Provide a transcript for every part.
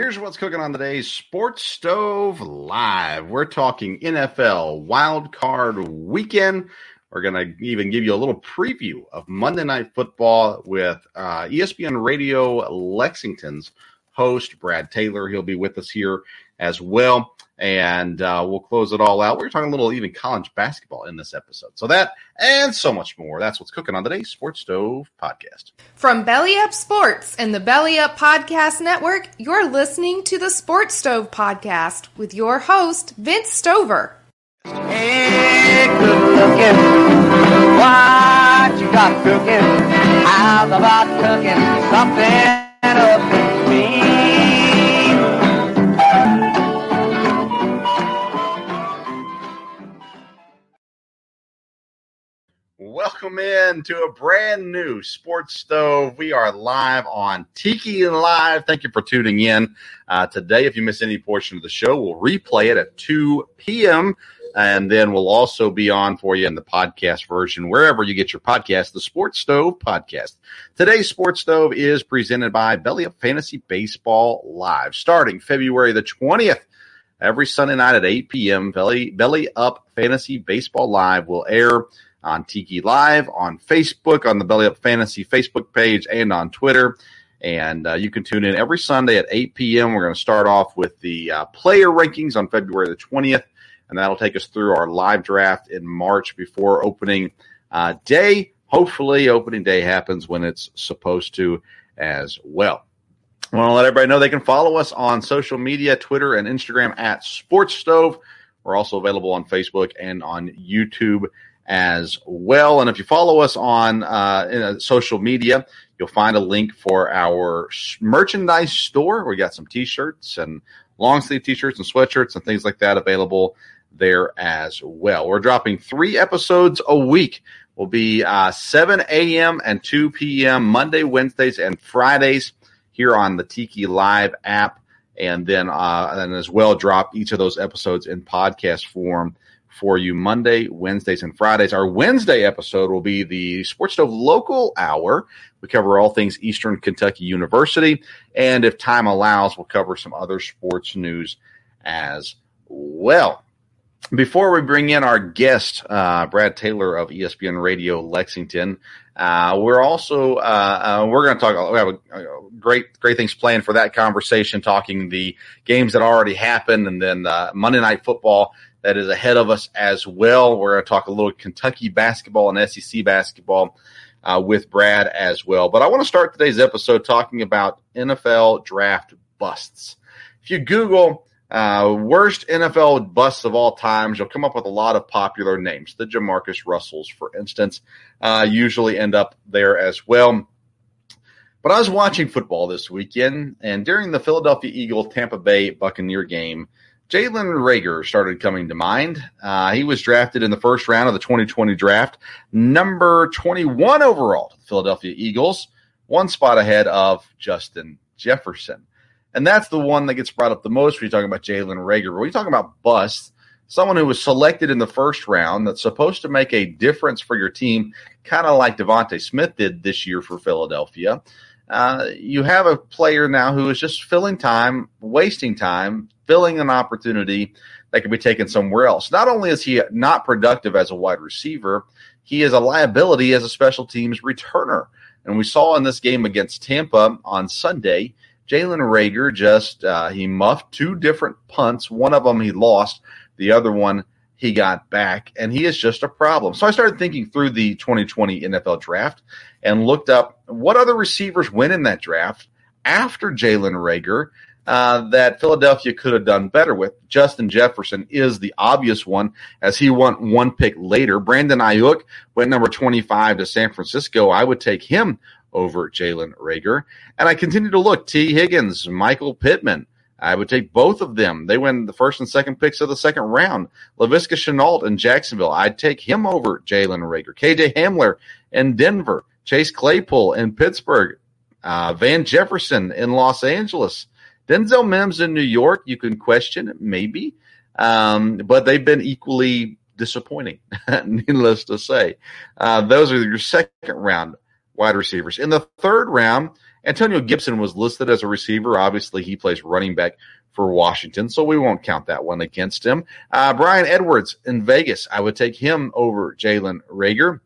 Here's what's cooking on today's Sports Stove Live. We're talking NFL Wild Card Weekend. We're going to even give you a little preview of Monday Night Football with uh, ESPN Radio Lexington's host, Brad Taylor. He'll be with us here as well and uh, we'll close it all out. We're talking a little even college basketball in this episode. So that and so much more. That's what's cooking on today's Sports Stove podcast. From Belly Up Sports and the Belly Up Podcast Network, you're listening to the Sports Stove podcast with your host Vince Stover. Hey, good looking. What you got cooking? How's about cooking something up Welcome in to a brand new Sports Stove. We are live on Tiki and Live. Thank you for tuning in uh, today. If you miss any portion of the show, we'll replay it at 2 p.m. And then we'll also be on for you in the podcast version, wherever you get your podcast, the Sports Stove podcast. Today's Sports Stove is presented by Belly Up Fantasy Baseball Live, starting February the 20th. Every Sunday night at 8 p.m., Belly, Belly Up Fantasy Baseball Live will air on Tiki Live, on Facebook, on the Belly Up Fantasy Facebook page, and on Twitter. And uh, you can tune in every Sunday at 8 p.m. We're going to start off with the uh, player rankings on February the 20th, and that'll take us through our live draft in March before opening uh, day. Hopefully, opening day happens when it's supposed to as well. I want to let everybody know they can follow us on social media, Twitter and Instagram at Sports Stove. We're also available on Facebook and on YouTube as well. And if you follow us on uh, social media, you'll find a link for our merchandise store. We got some t-shirts and long sleeve t-shirts and sweatshirts and things like that available there as well. We're dropping three episodes a week. Will be uh, 7 a.m. and 2 p.m. Monday, Wednesdays, and Fridays here on the Tiki Live app, and then uh, and as well drop each of those episodes in podcast form for you Monday, Wednesdays, and Fridays. Our Wednesday episode will be the Sports Stove Local Hour. We cover all things Eastern Kentucky University. And if time allows, we'll cover some other sports news as well. Before we bring in our guest, uh, Brad Taylor of ESPN Radio Lexington, uh, we're also uh, uh we're going to talk. We have a, a, great great things planned for that conversation, talking the games that already happened, and then uh, Monday Night Football that is ahead of us as well. We're going to talk a little Kentucky basketball and SEC basketball uh, with Brad as well. But I want to start today's episode talking about NFL draft busts. If you Google uh, worst NFL busts of all times, you'll come up with a lot of popular names. The Jamarcus Russells, for instance, uh, usually end up there as well. But I was watching football this weekend, and during the Philadelphia Eagle Tampa Bay Buccaneer game, Jalen Reagor started coming to mind. Uh, he was drafted in the first round of the 2020 draft, number 21 overall to the Philadelphia Eagles. one spot ahead of Justin Jefferson. And that's the one that gets brought up the most when you're talking about Jalen Reagor. When you're talking about bust, someone who was selected in the first round that's supposed to make a difference for your team, kind of like DeVonta Smith did this year for Philadelphia. Uh, you have a player now who is just filling time, wasting time, filling an opportunity that could be taken somewhere else. Not only is he not productive as a wide receiver, he is a liability as a special teams returner. And we saw in this game against Tampa on Sunday, Jalen Reagor just uh, he muffed two different punts. One of them he lost, the other one he got back, and he is just a problem. So I started thinking through the 2020 NFL draft and looked up what other receivers went in that draft after Jalen Reagor uh, that Philadelphia could have done better with. Justin Jefferson is the obvious one, as he went one pick later. Brandon Aiyuk went number 25 to San Francisco. I would take him over Jalen Reagor. And I continue to look Tee Higgins, Michael Pittman. I would take both of them. They win the first and second picks of the second round. Laviska Shenault in Jacksonville. I'd take him over Jalen Reagor. KJ Hamler in Denver. Chase Claypool in Pittsburgh. Uh, Van Jefferson in Los Angeles. Denzel Mims in New York, you can question maybe, um, but they've been equally disappointing, needless to say. Uh, those are your second round wide receivers. In the third round, Antonio Gibson was listed as a receiver. Obviously, he plays running back for Washington, so we won't count that one against him. Uh, Bryan Edwards in Vegas, I would take him over Jalen Reagor.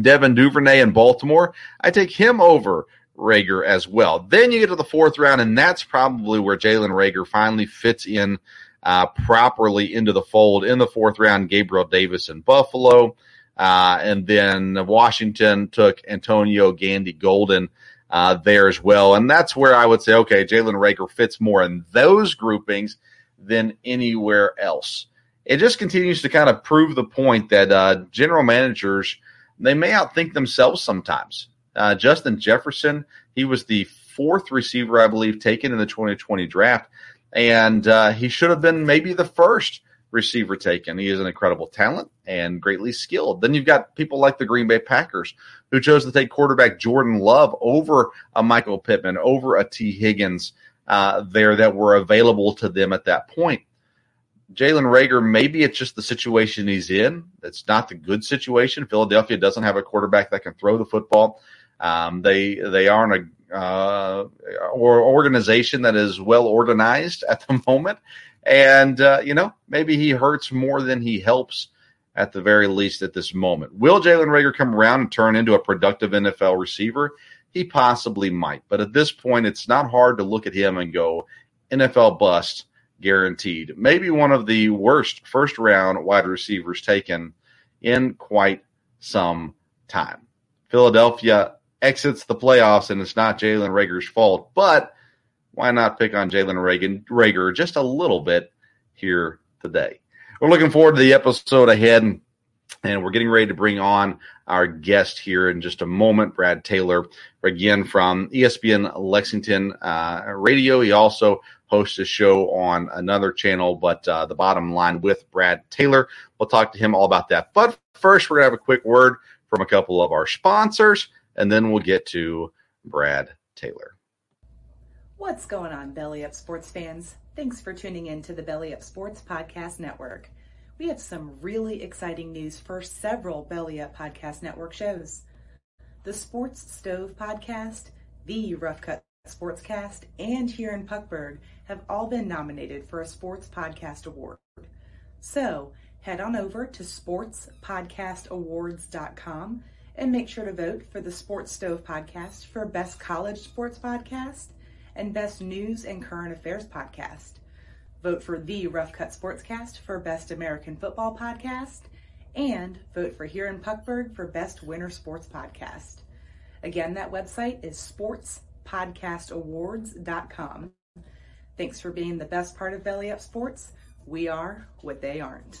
Devin Duvernay in Baltimore, I take him over Reagor as well. Then you get to the fourth round, and that's probably where Jalen Reagor finally fits in uh, properly into the fold. In the fourth round, Gabriel Davis in Buffalo. Uh, and then Washington took Antonio Gandy Golden uh, there as well. And that's where I would say, okay, Jalen Reagor fits more in those groupings than anywhere else. It just continues to kind of prove the point that uh, general managers, they may outthink themselves sometimes. Uh, Justin Jefferson, he was the fourth receiver, I believe, taken in the 2020 draft, and uh, he should have been maybe the first receiver taken. He is an incredible talent and greatly skilled. Then you've got people like the Green Bay Packers who chose to take quarterback Jordan Love over a Michael Pittman, over a Tee Higgins uh, there that were available to them at that point. Jalen Reagor, maybe it's just the situation he's in. It's not the good situation. Philadelphia doesn't have a quarterback that can throw the football. Um, they they aren't a uh, or organization that is well organized at the moment, and uh, you know maybe he hurts more than he helps at the very least at this moment. Will Jalen Reagor come around and turn into a productive NFL receiver? He possibly might, but at this point, it's not hard to look at him and go NFL bust guaranteed. Maybe one of the worst first round wide receivers taken in quite some time. Philadelphia exits the playoffs, and it's not Jalen Reagor's fault. But why not pick on Jalen Reagor just a little bit here today? We're looking forward to the episode ahead, and we're getting ready to bring on our guest here in just a moment, Brad Taylor, again from ESPN Lexington uh, Radio. He also hosts a show on another channel, but uh, the bottom line with Brad Taylor. We'll talk to him all about that. But first, we're going to have a quick word from a couple of our sponsors and then we'll get to Brad Taylor. What's going on, Belly Up sports fans? Thanks for tuning in to the Belly Up Sports Podcast Network. We have some really exciting news for several Belly Up Podcast Network shows. The Sports Stove Podcast, the Rough Cut Sportscast, and Here in Puckburg have all been nominated for a Sports Podcast Award. So head on over to sportspodcastawards.com and make sure to vote for the Sports Stove podcast for Best College Sports Podcast and Best News and Current Affairs Podcast. Vote for the Rough Cut Sportscast for Best American Football Podcast. And vote for Here in Puckburg for Best Winter Sports Podcast. Again, that website is sportspodcastawards.com. Thanks for being the best part of Belly Up Sports. We are what they aren't.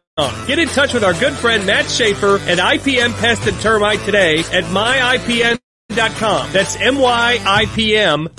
get in touch with our good friend Matt Schaefer at IPM Pest and Termite today at myipm.com. That's myipm.com.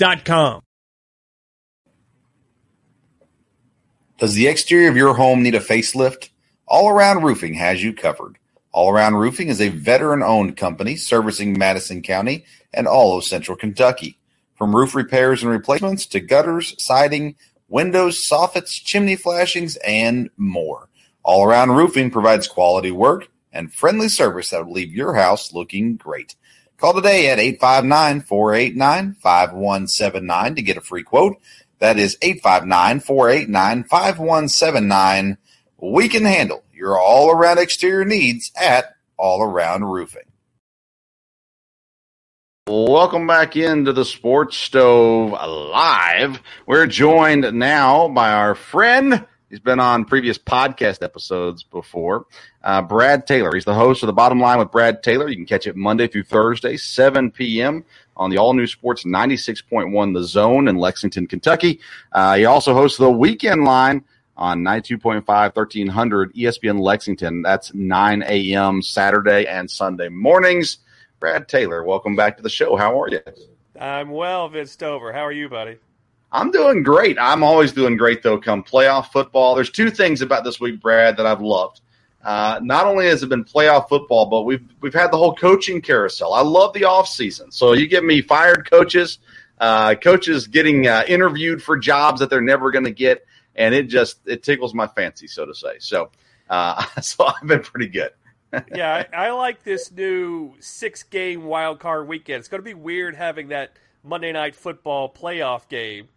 Does the exterior of your home need a facelift? All Around Roofing has you covered. All Around Roofing is a veteran owned company servicing Madison County and all of central Kentucky. From roof repairs and replacements to gutters, siding, windows, soffits, chimney flashings, and more. All Around Roofing provides quality work and friendly service that will leave your house looking great. Call today at 859 489 5179 to get a free quote. That is 859 489 5179. We can handle your all around exterior needs at All Around Roofing. Welcome back into the Sports Stove Live. We're joined now by our friend. He's been on previous podcast episodes before. Uh, Brad Taylor. He's the host of The Bottom Line with Brad Taylor. You can catch it Monday through Thursday, 7 p.m. on the all new sports 96.1 The Zone in Lexington, Kentucky. Uh, he also hosts The Weekend Line on 92.5 1300 ESPN Lexington. That's 9 a.m. Saturday and Sunday mornings. Brad Taylor, welcome back to the show. How are you? I'm well, Vince Stover. How are you, buddy? I'm doing great. I'm always doing great, though, come playoff football. There's two things about this week, Brad, that I've loved. Uh, not only has it been playoff football, but we've we've had the whole coaching carousel. I love the off season. So you get me fired coaches, uh, coaches getting uh, interviewed for jobs that they're never going to get, and it just it tickles my fancy, so to say. So uh, so I've been pretty good. yeah, I, I, like this new six game wild card weekend. It's going to be weird having that Monday night football playoff game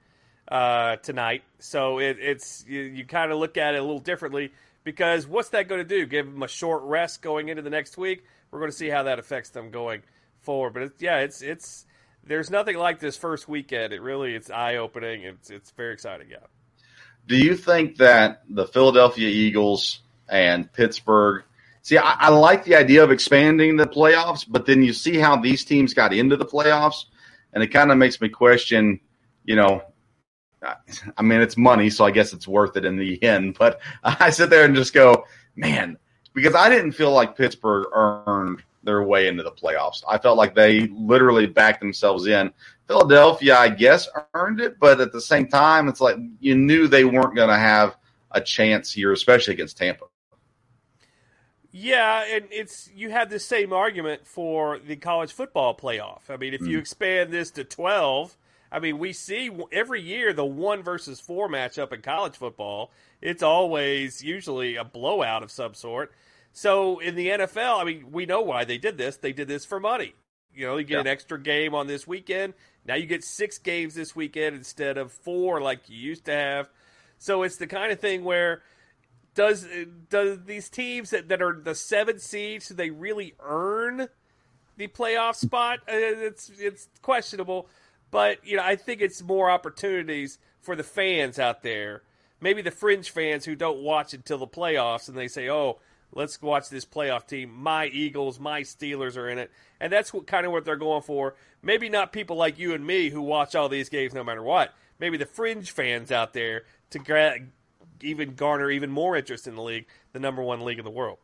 uh, tonight. So it, it's you, you kind of look at it a little differently because what's that going to do? Give them a short rest going into the next week. We're going to see how that affects them going forward. But yeah, it's it's there's nothing like this first weekend. It really it's eye opening. It's it's very exciting. Yeah. Do you think that the Philadelphia Eagles and Pittsburgh? See, I, I like the idea of expanding the playoffs, but then you see how these teams got into the playoffs, and it kind of makes me question. You know, I mean, it's money, so I guess it's worth it in the end. But I sit there and just go, man, because I didn't feel like Pittsburgh earned their way into the playoffs. I felt like they literally backed themselves in. Philadelphia, I guess, earned it, but at the same time, it's like you knew they weren't going to have a chance here, especially against Tampa. Yeah, and it's you have the same argument for the college football playoff. I mean, if you mm. expand this to twelve I mean, we see every year the one versus four matchup in college football. It's always usually a blowout of some sort. So in the NFL, I mean, we know why they did this. They did this for money. You know, you get yeah. an extra game on this weekend. Now you get six games this weekend instead of four like you used to have. So it's the kind of thing where does does these teams that, that are the seven seeds do they really earn the playoff spot? Uh, it's it's questionable. But you know, I think it's more opportunities for the fans out there. Maybe the fringe fans who don't watch until the playoffs and they say, "Oh, let's watch this playoff team. My Eagles, my Steelers are in it." And that's what kind of what they're going for. Maybe not people like you and me who watch all these games no matter what. Maybe the fringe fans out there to gra- even garner even more interest in the league, the number one league in the world.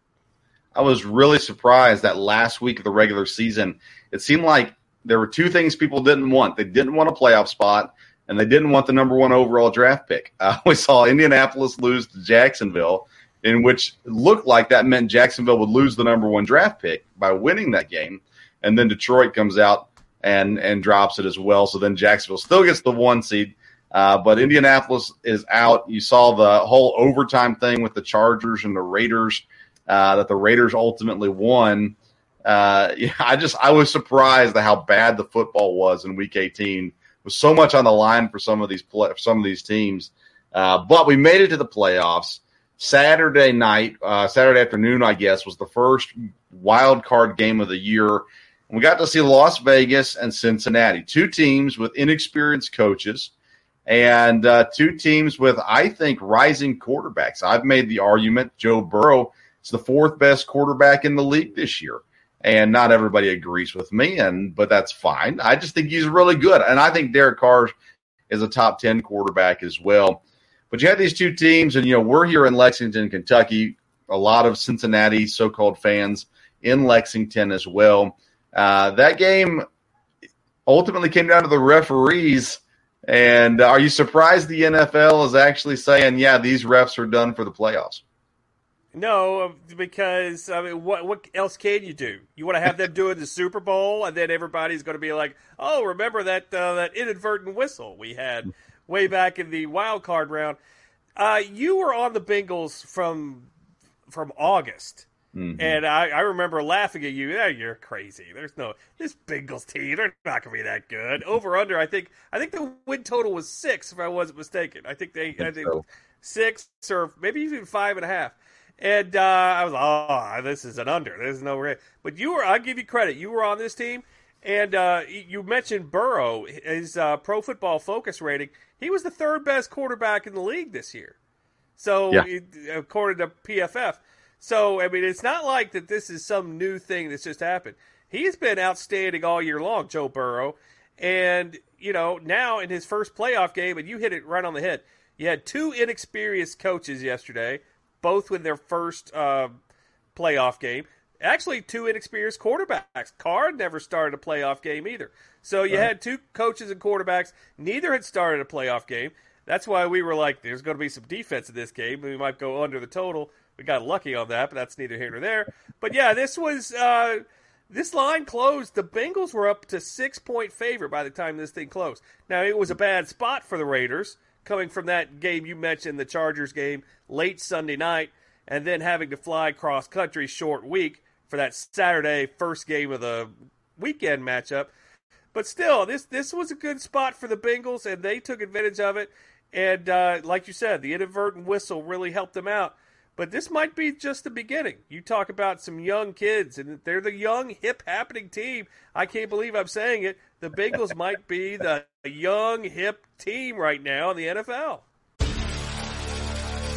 I was really surprised that last week of the regular season, it seemed like there were two things people didn't want. They didn't want a playoff spot, and they didn't want the number one overall draft pick. Uh, we saw Indianapolis lose to Jacksonville, in which looked like that meant Jacksonville would lose the number one draft pick by winning that game, and then Detroit comes out and and drops it as well. So then Jacksonville still gets the one seed. Uh, but Indianapolis is out. You saw the whole overtime thing with the Chargers and the Raiders uh, that the Raiders ultimately won uh, yeah, I just I was surprised at how bad the football was in Week 18. Was so much on the line for some of these play, some of these teams, uh, but we made it to the playoffs. Saturday night, uh, Saturday afternoon, I guess, was the first wild card game of the year. We got to see Las Vegas and Cincinnati, two teams with inexperienced coaches and uh, two teams with, I think, rising quarterbacks. I've made the argument Joe Burrow is the fourth best quarterback in the league this year. And not everybody agrees with me, and but that's fine. I just think he's really good, and I think Derek Carr is a top ten quarterback as well. But you have these two teams, and you know we're here in Lexington, Kentucky. A lot of Cincinnati so-called fans in Lexington as well. Uh, that game ultimately came down to the referees. And are you surprised the NFL is actually saying, "Yeah, these refs are done for the playoffs"? No, because I mean, what what else can you do? You want to have them doing the Super Bowl, and then everybody's going to be like, "Oh, remember that uh, that inadvertent whistle we had way back in the wild card round." Uh, you were on the Bengals from from August, mm-hmm. and I, I remember laughing at you. Yeah, you're crazy. There's no this Bengals team. They're not going to be that good. Over under. I think I think the win total was six, if I wasn't mistaken. I think they I think, I think so. six or maybe even five and a half. And uh, I was like, oh, this is an under. There's no way. But you were, I'll give you credit. You were on this team. And uh, you mentioned Burrow, his uh, pro football focus rating. He was the third best quarterback in the league this year. So, yeah. according to PFF. So, I mean, it's not like that this is some new thing that's just happened. He's been outstanding all year long, Joe Burrow. And, you know, now in his first playoff game, and you hit it right on the head, you had two inexperienced coaches yesterday both with their first uh, playoff game. Actually, two inexperienced quarterbacks. Carr never started a playoff game either. So you right. had two coaches and quarterbacks. Neither had started a playoff game. That's why we were like, there's going to be some defense in this game. We might go under the total. We got lucky on that, but that's neither here nor there. But yeah, this was uh, this line closed. The Bengals were up to six point favor by the time this thing closed. Now it was a bad spot for the Raiders coming from that game you mentioned, the Chargers game, late Sunday night, and then having to fly cross country short week for that Saturday first game of the weekend matchup. But still, this this was a good spot for the Bengals, and they took advantage of it. And uh, like you said, the inadvertent whistle really helped them out. But this might be just the beginning. You talk about some young kids, and they're the young, hip, happening team. I can't believe I'm saying it. The Bengals might be the young, hip team right now in the NFL.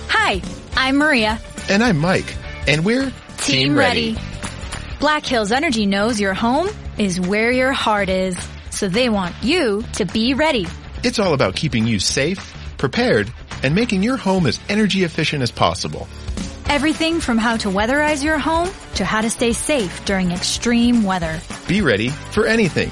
Hi, I'm Maria. And I'm Mike. And we're Team, team ready. ready. Black Hills Energy knows your home is where your heart is, so they want you to be ready. It's all about keeping you safe, prepared, and making your home as energy efficient as possible. Everything from how to weatherize your home to how to stay safe during extreme weather. Be ready for anything.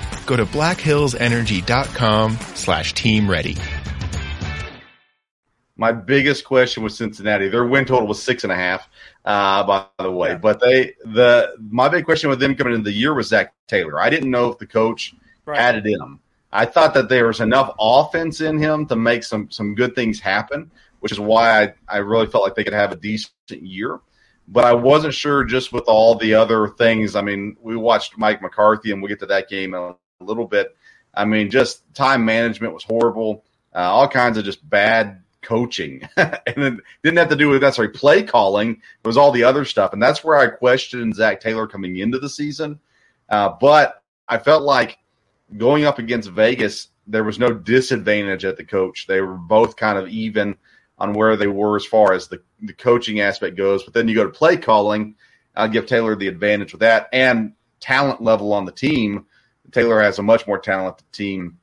Go to blackhillsenergy.com slash team ready. My biggest question was Cincinnati. Their win total was six and a half, uh, by the way. Yeah. But they the my big question with them coming into the year was Zac Taylor. I didn't know if the coach right. had it in him. I thought that there was enough offense in him to make some some good things happen which is why I, I really felt like they could have a decent year. But I wasn't sure just with all the other things. I mean, we watched Mike McCarthy, and we'll get to that game in a little bit. I mean, just time management was horrible. Uh, all kinds of just bad coaching, and it didn't have to do with necessarily play calling. It was all the other stuff, and that's where I questioned Zac Taylor coming into the season. Uh, but I felt like going up against Vegas, there was no disadvantage at the coach. They were both kind of even on where they were as far as the, the coaching aspect goes. But then you go to play calling. I'll give Taylor the advantage with that and talent level on the team. Taylor has a much more talented team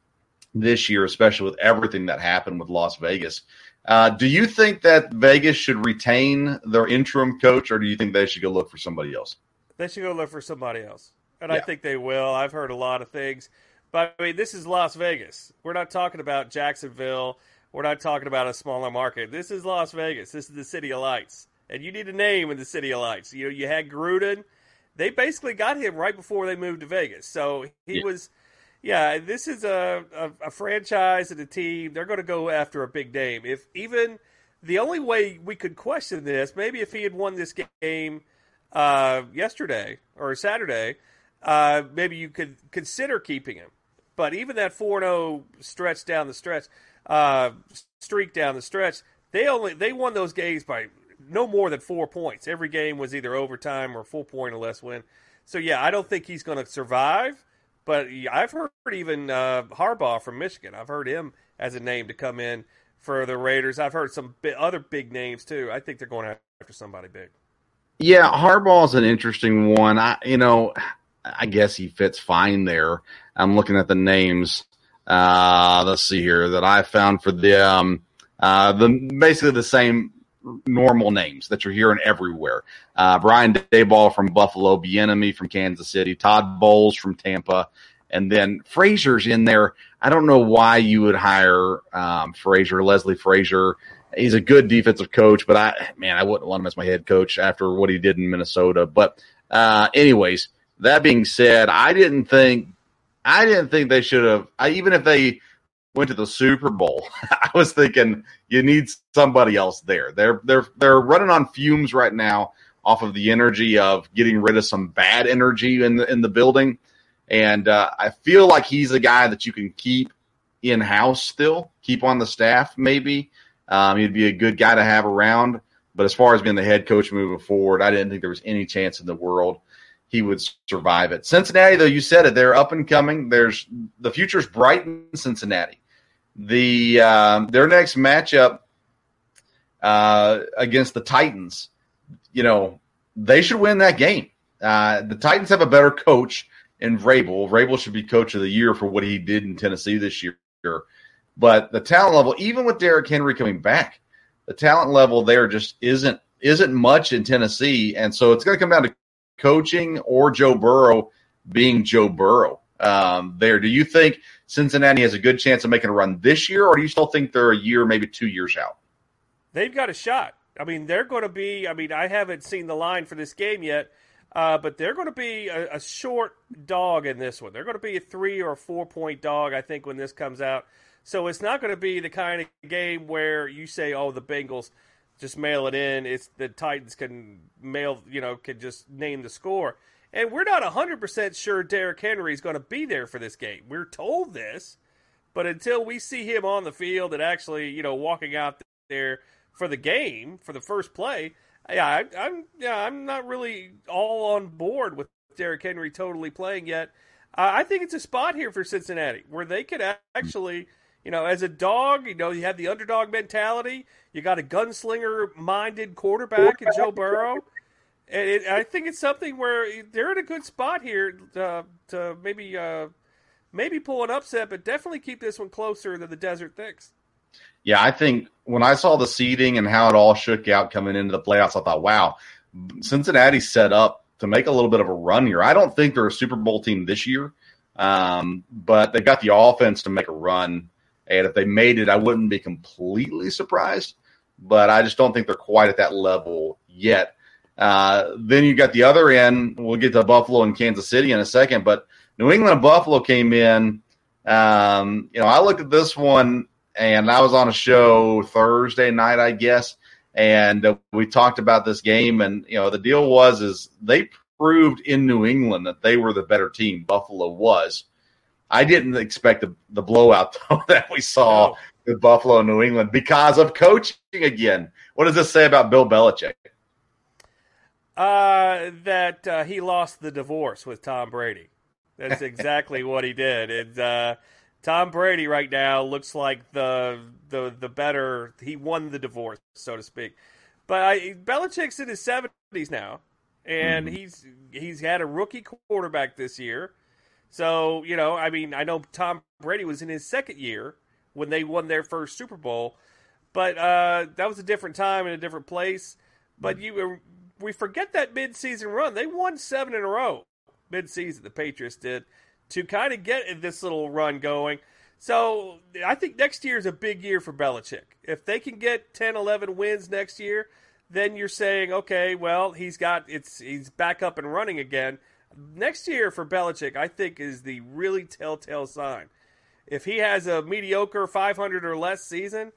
this year, especially with everything that happened with Las Vegas. Uh, do you think that Vegas should retain their interim coach, or do you think they should go look for somebody else? They should go look for somebody else, and yeah. I think they will. I've heard a lot of things, but I mean, this is Las Vegas. We're not talking about Jacksonville we're not talking about a smaller market. This is Las Vegas. This is the City of Lights. And you need a name in the City of Lights. You know, you had Gruden. They basically got him right before they moved to Vegas. So he yeah. was, yeah, this is a, a, a franchise and a team. They're going to go after a big name. If even the only way we could question this, maybe if he had won this game uh, yesterday or Saturday, uh, maybe you could consider keeping him. But even that 4 0 stretch down the stretch, uh, streak down the stretch, they only they won those games by no more than four points. Every game was either overtime or full point or less win. So yeah, I don't think he's going to survive. But I've heard even uh, Harbaugh from Michigan. I've heard him as a name to come in for the Raiders. I've heard some other big names too. I think they're going after somebody big. Yeah, Harbaugh's an interesting one. I, you know, I guess he fits fine there. I'm looking at the names. Uh, let's see here that I found for them. Uh, the basically the same normal names that you're hearing everywhere. Uh, Brian Daboll from Buffalo, Bieniemy from Kansas City, Todd Bowles from Tampa, and then Frazier's in there. I don't know why you would hire um, Frazier, Leslie Frazier. He's a good defensive coach, but I man, I wouldn't want him as my head coach after what he did in Minnesota. But uh, anyways, that being said, I didn't think I didn't think they should have. Even if they went to the Super Bowl, I was thinking you need somebody else there. They're they're they're running on fumes right now off of the energy of getting rid of some bad energy in the in the building, and uh, I feel like he's a guy that you can keep in house still, keep on the staff maybe. Um, he'd be a good guy to have around. But as far as being the head coach moving forward, I didn't think there was any chance in the world he would survive it. Cincinnati, though, you said it, they're up and coming. There's the future's bright in Cincinnati. The um, their next matchup uh, against the Titans, you know, they should win that game. Uh, the Titans have a better coach in Vrabel. Vrabel should be coach of the year for what he did in Tennessee this year. But the talent level, even with Derrick Henry coming back, the talent level there just isn't isn't much in Tennessee, and so it's going to come down to coaching or Joe Burrow being Joe Burrow. Um, there, do you think Cincinnati has a good chance of making a run this year, or do you still think they're a year, maybe two years out? They've got a shot. I mean, they're going to be. I mean, I haven't seen the line for this game yet, uh, but they're going to be a, a, short dog in this one. They're going to be a three or four point dog, I think, when this comes out. So it's not going to be the kind of game where you say, "Oh, the Bengals just mail it in." It's the Titans can mail, you know, can just name the score. And we're not 100% sure Derrick Henry is going to be there for this game. We're told this, but until we see him on the field and actually, you know, walking out there for the game for the first play, yeah, I, am yeah, I'm not really all on board with Derrick Henry totally playing yet. Uh, I think it's a spot here for Cincinnati where they could actually, you know, as a dog, you know, you have the underdog mentality. You got a gunslinger minded quarterback in Joe Burrow. And it, I think it's something where they're in a good spot here to, to maybe uh, maybe pull an upset, but definitely keep this one closer than the Desert Thicks. Yeah, I think when I saw the seeding and how it all shook out coming into the playoffs, I thought, wow, Cincinnati's set up to make a little bit of a run here. I don't think they're a Super Bowl team this year, um, but they've got the offense to make a run. And if they made it, I wouldn't be completely surprised, but I just don't think they're quite at that level yet. Uh, then you got the other end. We'll get to Buffalo and Kansas City in a second, but New England and Buffalo came in. Um, you know, I looked at this one and I was on a show Thursday night, I guess, and uh, we talked about this game. And you know, the deal was is they proved in New England that they were the better team. Buffalo was. I didn't expect the, the blowout though, that we saw no. with Buffalo and New England because of coaching again. What does this say about Bill Belichick? Uh, that uh, he lost the divorce with Tom Brady. That's exactly what he did. And uh, Tom Brady right now looks like the the the better. He won the divorce, so to speak. But I, Belichick's in his seventies now, and mm-hmm. he's he's had a rookie quarterback this year. So you know, I mean, I know Tom Brady was in his second year when they won their first Super Bowl, but uh, that was a different time and a different place. But you, we forget that midseason run. They won seven in a row midseason. The Patriots did to kind of get this little run going. So I think next year is a big year for Belichick. If they can get 10, 11 wins next year, then you're saying, okay, well, he's got it's he's back up and running again. Next year for Belichick, I think is the really telltale sign. If he has a mediocre 500 or less season,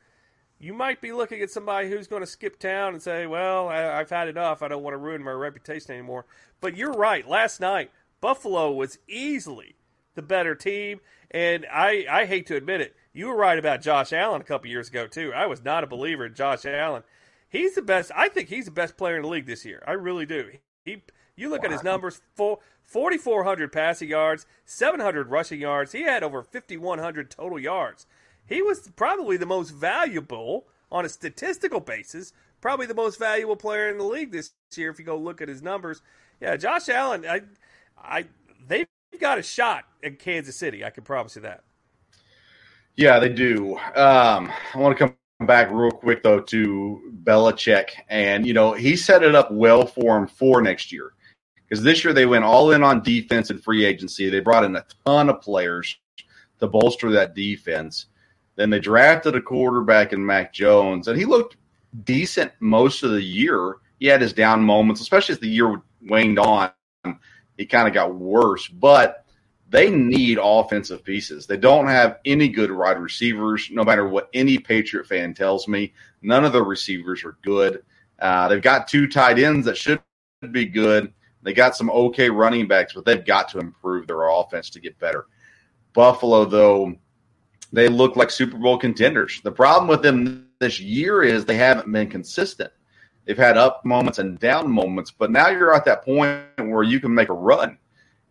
you might be looking at somebody who's going to skip town and say, "Well, I, have had enough. I don't want to ruin my reputation anymore." But you're right. Last night, Buffalo was easily the better team, and I I hate to admit it, you were right about Josh Allen a couple years ago too. I was not a believer in Josh Allen. He's the best. I think he's the best player in the league this year. I really do. He you look wow. at his numbers: 4,400 passing yards, 700 rushing yards. He had over 5,100 total yards. He was probably the most valuable on a statistical basis. Probably the most valuable player in the league this year. If you go look at his numbers, yeah, Josh Allen. I, I, they've got a shot in Kansas City. I can promise you that. Yeah, they do. Um, I want to come back real quick though to Belichick, and you know he set it up well for him for next year because this year they went all in on defense and free agency. They brought in a ton of players to bolster that defense. Then they drafted a quarterback in Mac Jones, and he looked decent most of the year. He had his down moments, especially as the year waned on. He kind of got worse, but they need offensive pieces. They don't have any good wide receivers, no matter what any Patriot fan tells me. None of the receivers are good. Uh, they've got two tight ends that should be good. They got some okay running backs, but they've got to improve their offense to get better. Buffalo, though, they look like Super Bowl contenders. The problem with them this year is they haven't been consistent. They've had up moments and down moments, but now you're at that point where you can make a run.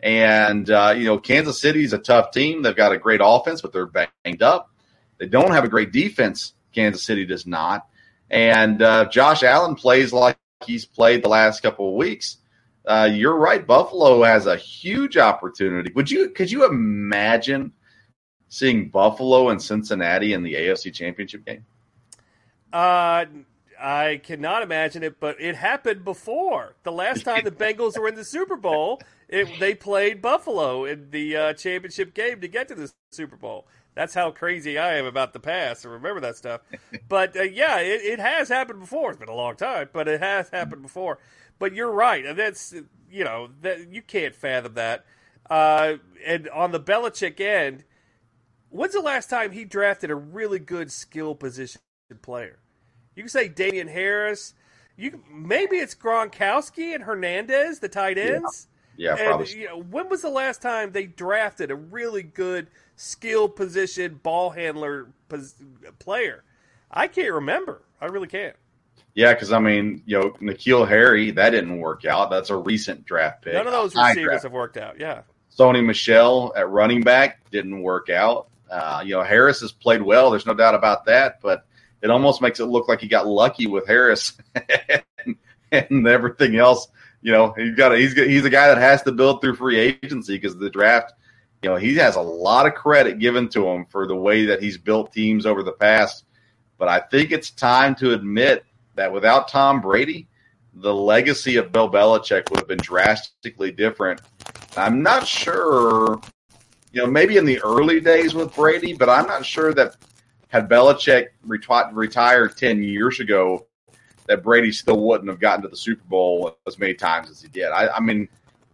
And, uh, you know, Kansas City is a tough team. They've got a great offense, but they're banged up. They don't have a great defense. Kansas City does not. And uh, Josh Allen plays like he's played the last couple of weeks. Uh, you're right. Buffalo has a huge opportunity. Would you? Could you imagine seeing Buffalo and Cincinnati in the AFC Championship game? Uh, I cannot imagine it, but it happened before. The last time the Bengals were in the Super Bowl, it, they played Buffalo in the uh, championship game to get to the Super Bowl. That's how crazy I am about the past. I remember that stuff. But uh, yeah, it, it, has happened before. It's been a long time, but it has happened before. But you're right. and That's you know that you can't fathom that. Uh, and on the Belichick end, when's the last time he drafted a really good skill position player? You can say Damien Harris. You maybe it's Gronkowski and Hernandez, the tight ends. Yeah, yeah probably. You know, when was the last time they drafted a really good skill position ball handler pos- player? I can't remember. I really can't. Yeah, because I mean, you know, N'Keal Harry that didn't work out. That's a recent draft pick. None of those receivers have worked out. Yeah. Sony Michel at running back didn't work out. Uh, you know, Harris has played well. There's no doubt about that, but it almost makes it look like he got lucky with Harris and, and, everything else. You know, he's got a, he's he's a guy that has to build through free agency because the draft. You know, he has a lot of credit given to him for the way that he's built teams over the past. But I think it's time to admit that without Tom Brady, the legacy of Bill Belichick would have been drastically different. I'm not sure, you know, maybe in the early days with Brady, but I'm not sure that had Belichick reti- retired 10 years ago, that Brady still wouldn't have gotten to the Super Bowl as many times as he did. I, I mean,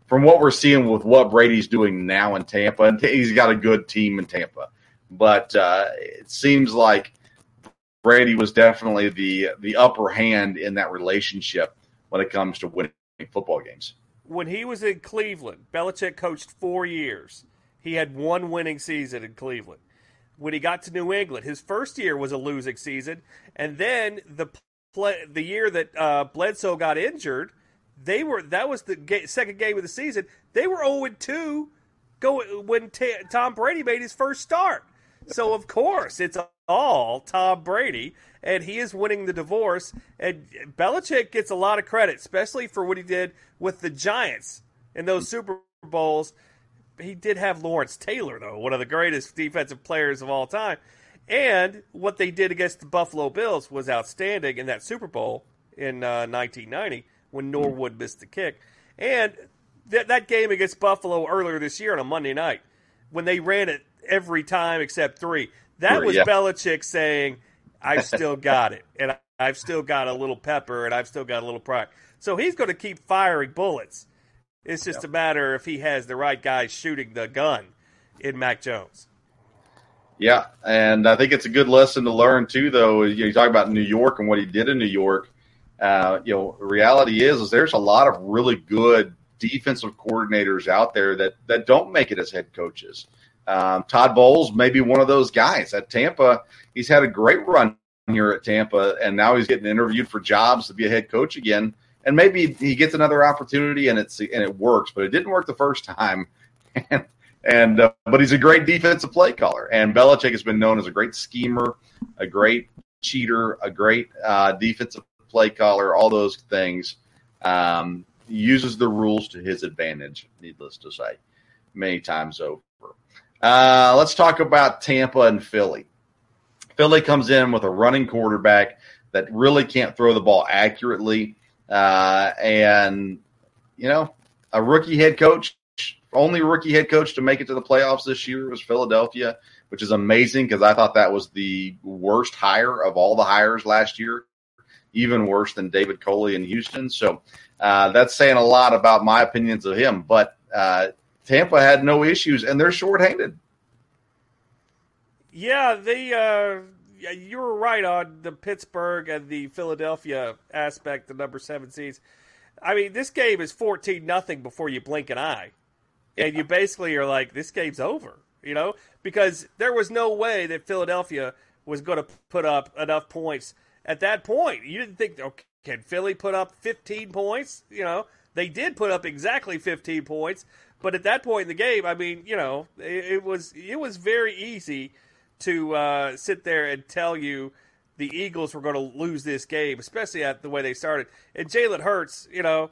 from what we're seeing with what Brady's doing now in Tampa, he's got a good team in Tampa, but uh, it seems like Brady was definitely the the upper hand in that relationship when it comes to winning football games. When he was in Cleveland, Belichick coached four years. He had one winning season in Cleveland when he got to New England. His first year was a losing season, and then the play, the year that uh, Bledsoe got injured, they were that was the ga- second game of the season. They were zero oh two go when T- Tom Brady made his first start. So of course it's all Tom Brady, and he is winning the divorce. And Belichick gets a lot of credit, especially for what he did with the Giants in those Super Bowls he did have Lawrence Taylor though, one of the greatest defensive players of all time. And what they did against the Buffalo Bills was outstanding in that Super Bowl in uh, 1990 when Norwood missed the kick. And th- that game against Buffalo earlier this year on a Monday night when they ran it every time except three. That was yeah. Belichick saying, "I've still got it, and I've still got a little pepper, and I've still got a little pride." So he's going to keep firing bullets it's just yep. a matter if he has the right guy shooting the gun in Mac Jones. Yeah, and I think it's a good lesson to learn too. Though you, know, you talk about New York and what he did in New York. Uh, you know, reality is, is there's a lot of really good defensive coordinators out there that that don't make it as head coaches. Um, Todd Bowles may be one of those guys at Tampa. He's had a great run here at Tampa, and now he's getting interviewed for jobs to be a head coach again. And maybe he gets another opportunity, and it's and it works. But it didn't work the first time. and and uh, but he's a great defensive play caller. And Belichick has been known as a great schemer, a great cheater, a great uh, defensive play caller. All those things. Um, uses the rules to his advantage. Needless to say, many times over. Uh, let's talk about Tampa and Philly. Philly comes in with a running quarterback that really can't throw the ball accurately. Uh, and, you know, a rookie head coach, only rookie head coach to make it to the playoffs this year was Philadelphia, which is amazing because I thought that was the worst hire of all the hires last year, even worse than David Culley in Houston. So uh, that's saying a lot about my opinions of him. But uh, Tampa had no issues, and they're shorthanded. Yeah, they. Uh, you were right on the Pittsburgh and the Philadelphia aspect, the number seven seeds. I mean, this game is fourteen nothing before you blink an eye, and you basically are like, this game's over. You know, because there was no way that Philadelphia was going to put up enough points at that point. You didn't think, okay, can Philly put up 15 points? You know, they did put up exactly 15 points, but at that point in the game, I mean, you know, it, it was it was very easy to uh, sit there and tell you the Eagles were going to lose this game, especially at the way they started. And Jalen Hurts, you know,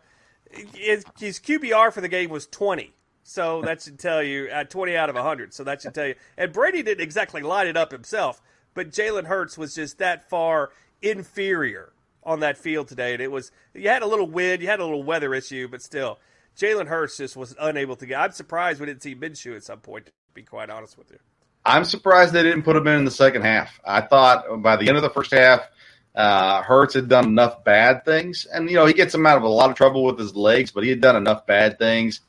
his, his QBR for the game was 20. So that should tell you at 20 out of 100. So that should tell you. And Brady didn't exactly light it up himself, but Jalen Hurts was just that far inferior on that field today. And it was, you had a little wind, you had a little weather issue, but still, Jalen Hurts just was unable to get. I'm surprised we didn't see Minshew at some point, to be quite honest with you. I'm surprised they didn't put him in in the second half. I thought by the end of the first half, uh, Hurts had done enough bad things, and you know he gets him out of a lot of trouble with his legs, but he had done enough bad things.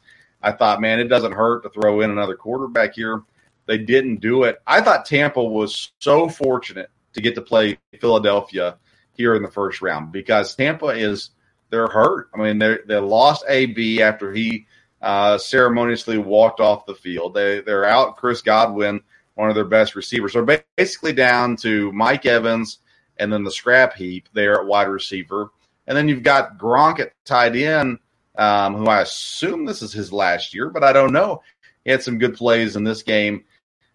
I thought, man, it doesn't hurt to throw in another quarterback here. They didn't do it. I thought Tampa was so fortunate to get to play Philadelphia here in the first round because Tampa is they're hurt. I mean, they they lost AB after he uh, ceremoniously walked off the field. They they're out Chris Godwin one of their best receivers. So basically down to Mike Evans and then the scrap heap there at wide receiver. And then you've got Gronk at tight end, um, who I assume this is his last year, but I don't know. He had some good plays in this game.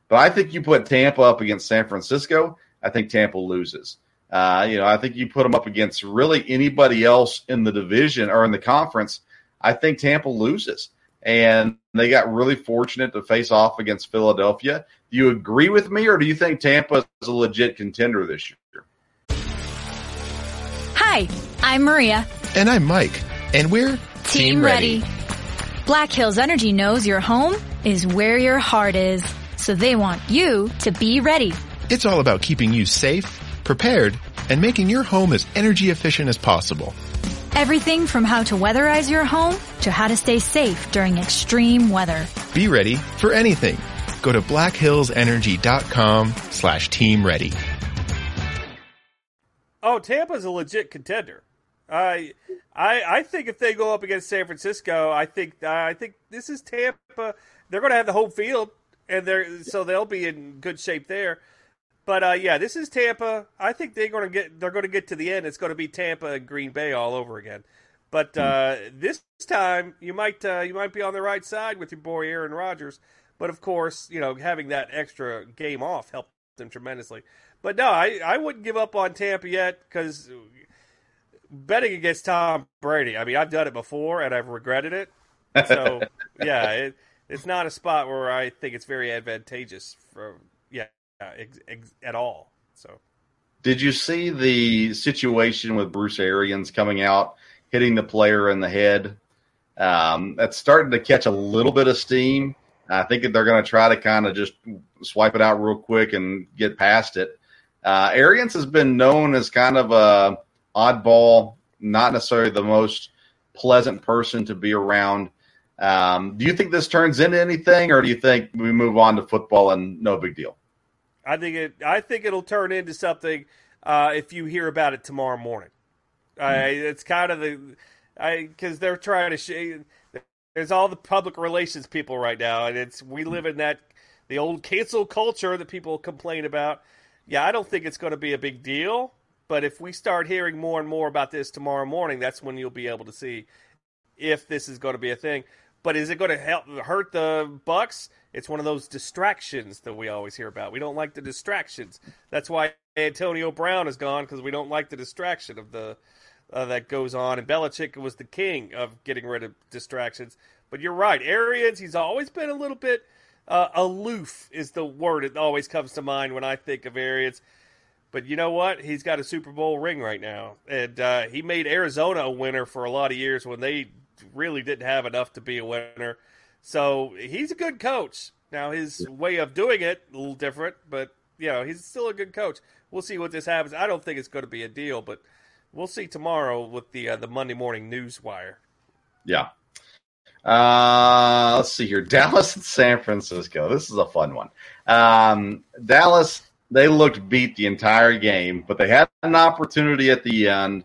But I think you put Tampa up against San Francisco, I think Tampa loses. Uh, you know, I think you put them up against really anybody else in the division or in the conference. I think Tampa loses and they got really fortunate to face off against Philadelphia. Do you agree with me, or do you think Tampa is a legit contender this year? Hi, I'm Maria. And I'm Mike. And we're Team, Team ready. ready. Black Hills Energy knows your home is where your heart is, so they want you to be ready. It's all about keeping you safe, prepared, and making your home as energy efficient as possible. Everything from how to weatherize your home to how to stay safe during extreme weather. Be ready for anything. Go to blackhillsenergy.com slash team ready. Oh, Tampa's a legit contender. I, I, I think if they go up against San Francisco, I think I think this is Tampa. They're going to have the home field, and they're so they'll be in good shape there. But uh, yeah, this is Tampa. I think they're going to get they're going to get to the end. It's going to be Tampa and Green Bay all over again. But hmm. uh, this time, you might uh, you might be on the right side with your boy Aaron Rodgers. But of course, you know having that extra game off helped them tremendously. But no, I, I wouldn't give up on Tampa yet because betting against Tom Brady. I mean, I've done it before and I've regretted it. So yeah, it, it's not a spot where I think it's very advantageous for yeah ex, ex, at all. So, did you see the situation with Bruce Arians coming out, hitting the player in the head? Um, that's starting to catch a little bit of steam. I think they're going to try to kind of just swipe it out real quick and get past it. Uh, Arians has been known as kind of a oddball, not necessarily the most pleasant person to be around. Um, do you think this turns into anything, or do you think we move on to football and no big deal? I think it. I think it'll turn into something uh, if you hear about it tomorrow morning. Mm-hmm. it's kind of the I because they're trying to. Sh- there's all the public relations people right now, and it's we live in that the old cancel culture that people complain about. Yeah, I don't think it's going to be a big deal, but if we start hearing more and more about this tomorrow morning, that's when you'll be able to see if this is going to be a thing. But is it going to help hurt the Bucs? It's one of those distractions that we always hear about. We don't like the distractions. That's why Antonio Brown is gone because we don't like the distraction of the uh, that goes on. And Belichick was the king of getting rid of distractions. But you're right, Arians. He's always been a little bit uh, aloof. Is the word that always comes to mind when I think of Arians. But you know what? He's got a Super Bowl ring right now, and uh, he made Arizona a winner for a lot of years when they really didn't have enough to be a winner. So he's a good coach. Now his way of doing it a little different, but you know he's still a good coach. We'll see what this happens. I don't think it's going to be a deal, but we'll see tomorrow with the uh, the Monday morning news wire. Yeah. Uh, let's see here. Dallas and San Francisco. This is a fun one. Um, Dallas, they looked beat the entire game, but they had an opportunity at the end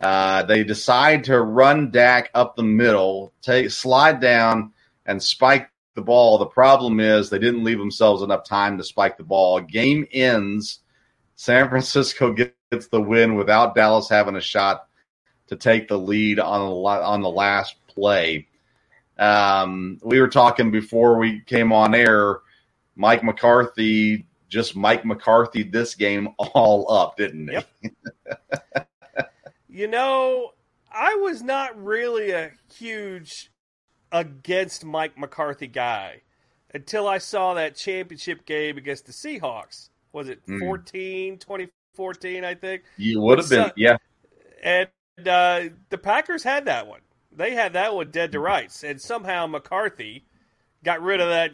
uh, they decide to run Dak up the middle, take slide down, and spike the ball. The problem is they didn't leave themselves enough time to spike the ball. Game ends. San Francisco gets the win without Dallas having a shot to take the lead on the on the last play. Um, we were talking before we came on air. Mike McCarthy just Mike McCarthy this game all up, didn't he? Yep. You know, I was not really a huge against Mike McCarthy guy until I saw that championship game against the Seahawks. Was it mm. 14, 2014, I think? You would have been, uh, yeah. And uh, the Packers had that one. They had that one dead to rights. And somehow McCarthy got rid of that,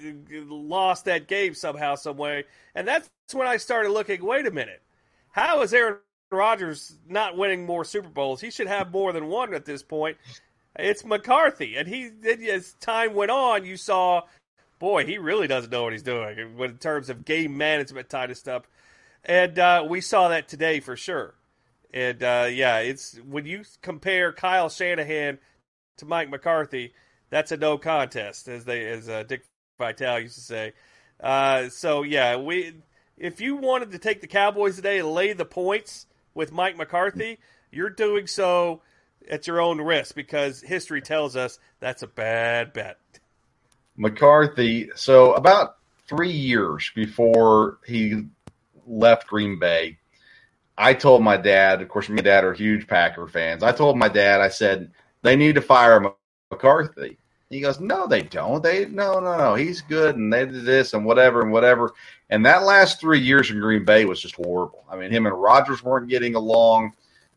lost that game somehow, some way. And that's when I started looking, wait a minute. How is Aaron Rodgers not winning more Super Bowls. He should have more than one at this point. It's McCarthy, and he as time went on, you saw, boy, he really doesn't know what he's doing in terms of game management type of stuff, and uh, we saw that today for sure. And uh, yeah, it's when you compare Kyle Shanahan to Mike McCarthy, that's a no contest, as they as uh, Dick Vitale used to say. Uh, so yeah, we if you wanted to take the Cowboys today and lay the points with Mike McCarthy, you're doing so at your own risk because history tells us that's a bad bet. McCarthy, so about three years before he left Green Bay, I told my dad, of course, my dad are huge Packer fans. I told my dad, I said, they need to fire McCarthy. He goes, no, they don't. They no, no, no. He's good, and they did this and whatever and whatever. And that last three years in Green Bay was just horrible. I mean, him and Rodgers weren't getting along.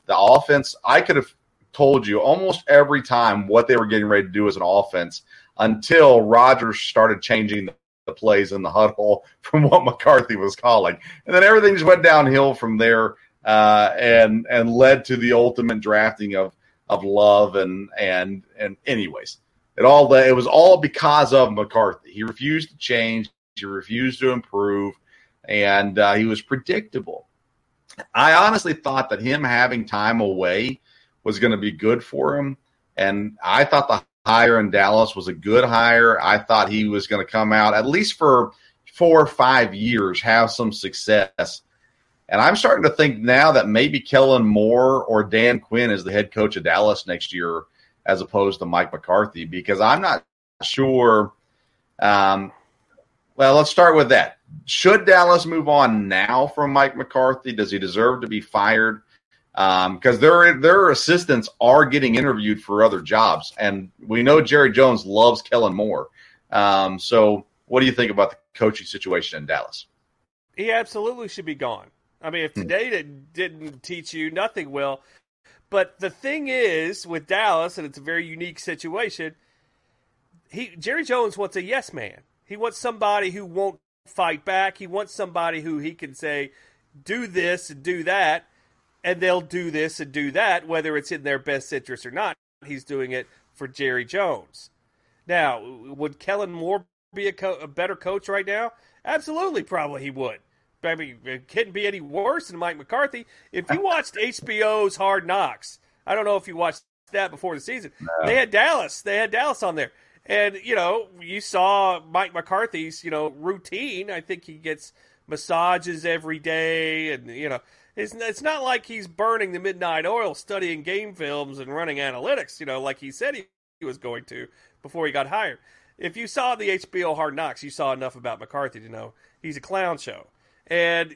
The offense, I could have told you almost every time what they were getting ready to do as an offense until Rodgers started changing the, plays in the huddle from what McCarthy was calling, and then everything just went downhill from there, uh, and and led to the ultimate drafting of of Love and and and anyways it all it was all because of McCarthy. He refused to change. He refused to improve, and uh, he was predictable. I honestly thought that him having time away was going to be good for him, and I thought the hire in Dallas was a good hire. I thought he was going to come out at least for four or five years, have some success. And I'm starting to think now that maybe Kellen Moore or Dan Quinn is the head coach of Dallas next year as opposed to Mike McCarthy because I'm not sure. Um, well, let's start with that. Should Dallas move on now from Mike McCarthy? Does he deserve to be fired? Because um, their their assistants are getting interviewed for other jobs, and we know Jerry Jones loves Kellen Moore. Um, so, what do you think about the coaching situation in Dallas? He absolutely should be gone. I mean, if hmm. today didn't teach you, nothing will. But the thing is with Dallas, and it's a very unique situation. He Jerry Jones wants a yes man. He wants somebody who won't fight back. He wants somebody who he can say, "Do this and do that," and they'll do this and do that, whether it's in their best interest or not. He's doing it for Jerry Jones. Now, would Kellen Moore be a, co- a better coach right now? Absolutely, probably he would. I mean, it couldn't be any worse than Mike McCarthy. If you watched HBO's Hard Knocks, I don't know if you watched that before the season. No. They had Dallas. They had Dallas on there. And, you know, you saw Mike McCarthy's, you know, routine. I think he gets massages every day and, you know, it's, it's not like he's burning the midnight oil studying game films and running analytics, you know, like he said he, he was going to before he got hired. If you saw the HBO Hard Knocks, you saw enough about McCarthy to know he's a clown show. And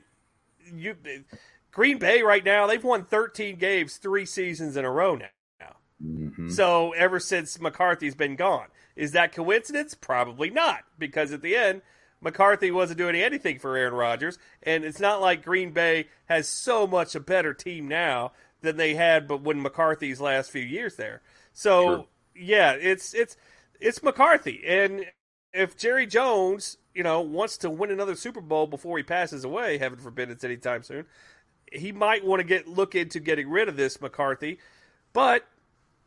you Green Bay right now, they've won 13 games 3 seasons in a row now. Mm-hmm. So ever since McCarthy's been gone, is that coincidence? Probably not, because at the end McCarthy wasn't doing anything for Aaron Rodgers, and it's not like Green Bay has so much a better team now than they had but when McCarthy's last few years there. So sure. yeah, it's it's it's McCarthy, and if Jerry Jones, you know, wants to win another Super Bowl before he passes away, heaven forbid it's anytime soon, he might want to get look into getting rid of this McCarthy, but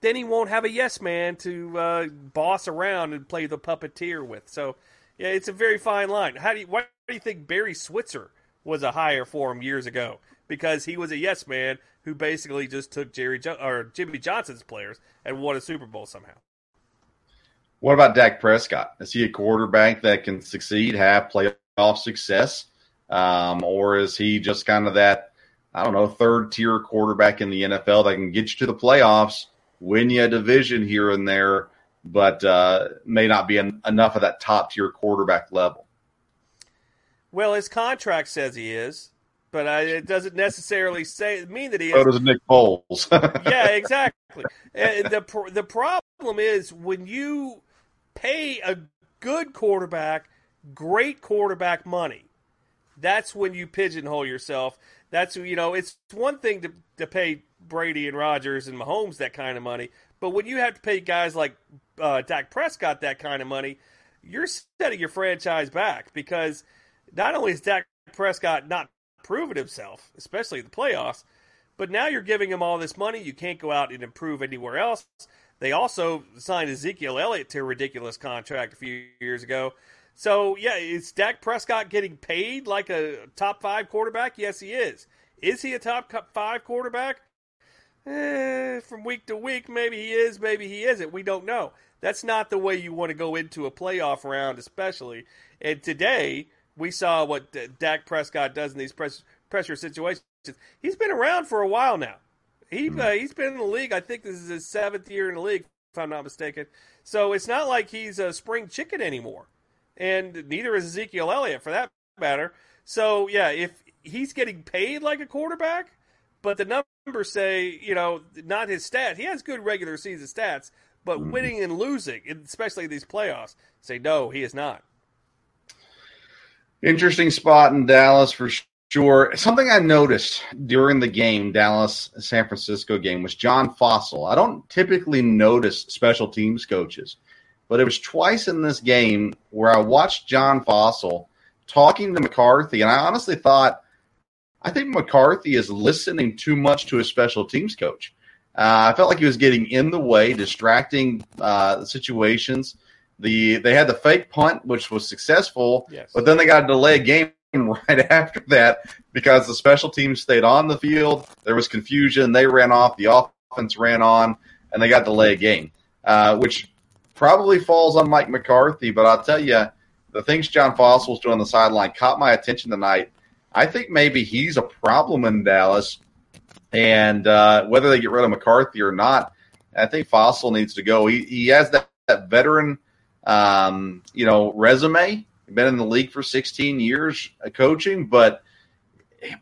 then he won't have a yes man to uh, boss around and play the puppeteer with. So yeah, it's a very fine line. How do you, why do you think Barry Switzer was a hire for him years ago? Because he was a yes man who basically just took Jerry jo- or Jimmy Johnson's players and won a Super Bowl somehow. What about Dak Prescott? Is he a quarterback that can succeed, have playoff success, um, or is he just kind of that I don't know third tier quarterback in the NFL that can get you to the playoffs, win you a division here and there, but uh, may not be en- enough of that top tier quarterback level. Well, his contract says he is, but uh, it doesn't necessarily say mean that he is. So does Nick Foles. yeah, exactly. And the the problem is when you pay a good quarterback great quarterback money. That's when you pigeonhole yourself. That's you know, it's one thing to to pay Brady and Rodgers and Mahomes that kind of money, but when you have to pay guys like uh, Dak Prescott that kind of money, you're setting your franchise back because not only is Dak Prescott not proven himself, especially in the playoffs, but now you're giving him all this money. You can't go out and improve anywhere else. They also signed Ezekiel Elliott to a ridiculous contract a few years ago. So, yeah, is Dak Prescott getting paid like a top five quarterback? Yes, he is. Is he a top five quarterback? Eh, from week to week, maybe he is, maybe he isn't. We don't know. That's not the way you want to go into a playoff round, especially. And today, we saw what Dak Prescott does in these pressure situations. He's been around for a while now. He mm-hmm. uh, he's been in the league. I think this is his seventh year in the league, if I'm not mistaken. So it's not like he's a spring chicken anymore, and neither is Ezekiel Elliott for that matter. So yeah, if he's getting paid like a quarterback, but the numbers say, you know, not his stats. He has good regular season stats, but mm-hmm. winning and losing, especially these playoffs, say no, he is not. Interesting spot in Dallas for sure. Something I noticed during the game, Dallas San Francisco game, was John Fassel. I don't typically notice special teams coaches, but it was twice in this game where I watched John Fassel talking to McCarthy, and I honestly thought I think McCarthy is listening too much to his special teams coach. Uh, I felt like he was getting in the way, distracting uh, situations. The they had the fake punt, which was successful, yes. but then they got a delay game right after that because the special teams stayed on the field. There was confusion. They ran off. The offense ran on, and they got delay game, uh, which probably falls on Mike McCarthy. But I'll tell you, the things John Fassel's doing on the sideline caught my attention tonight I think maybe he's a problem in Dallas. And uh, whether they get rid of McCarthy or not, I think Fassel needs to go. He, he has that, that veteran, um, you know, resume. Been in the league for 16 years coaching, but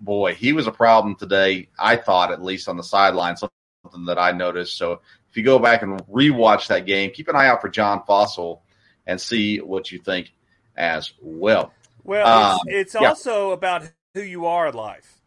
boy, he was a problem today. I thought, at least on the sideline, something that I noticed. So if you go back and rewatch that game, keep an eye out for John Fassel and see what you think as well. Well, um, it's, it's yeah. also about who you are in life.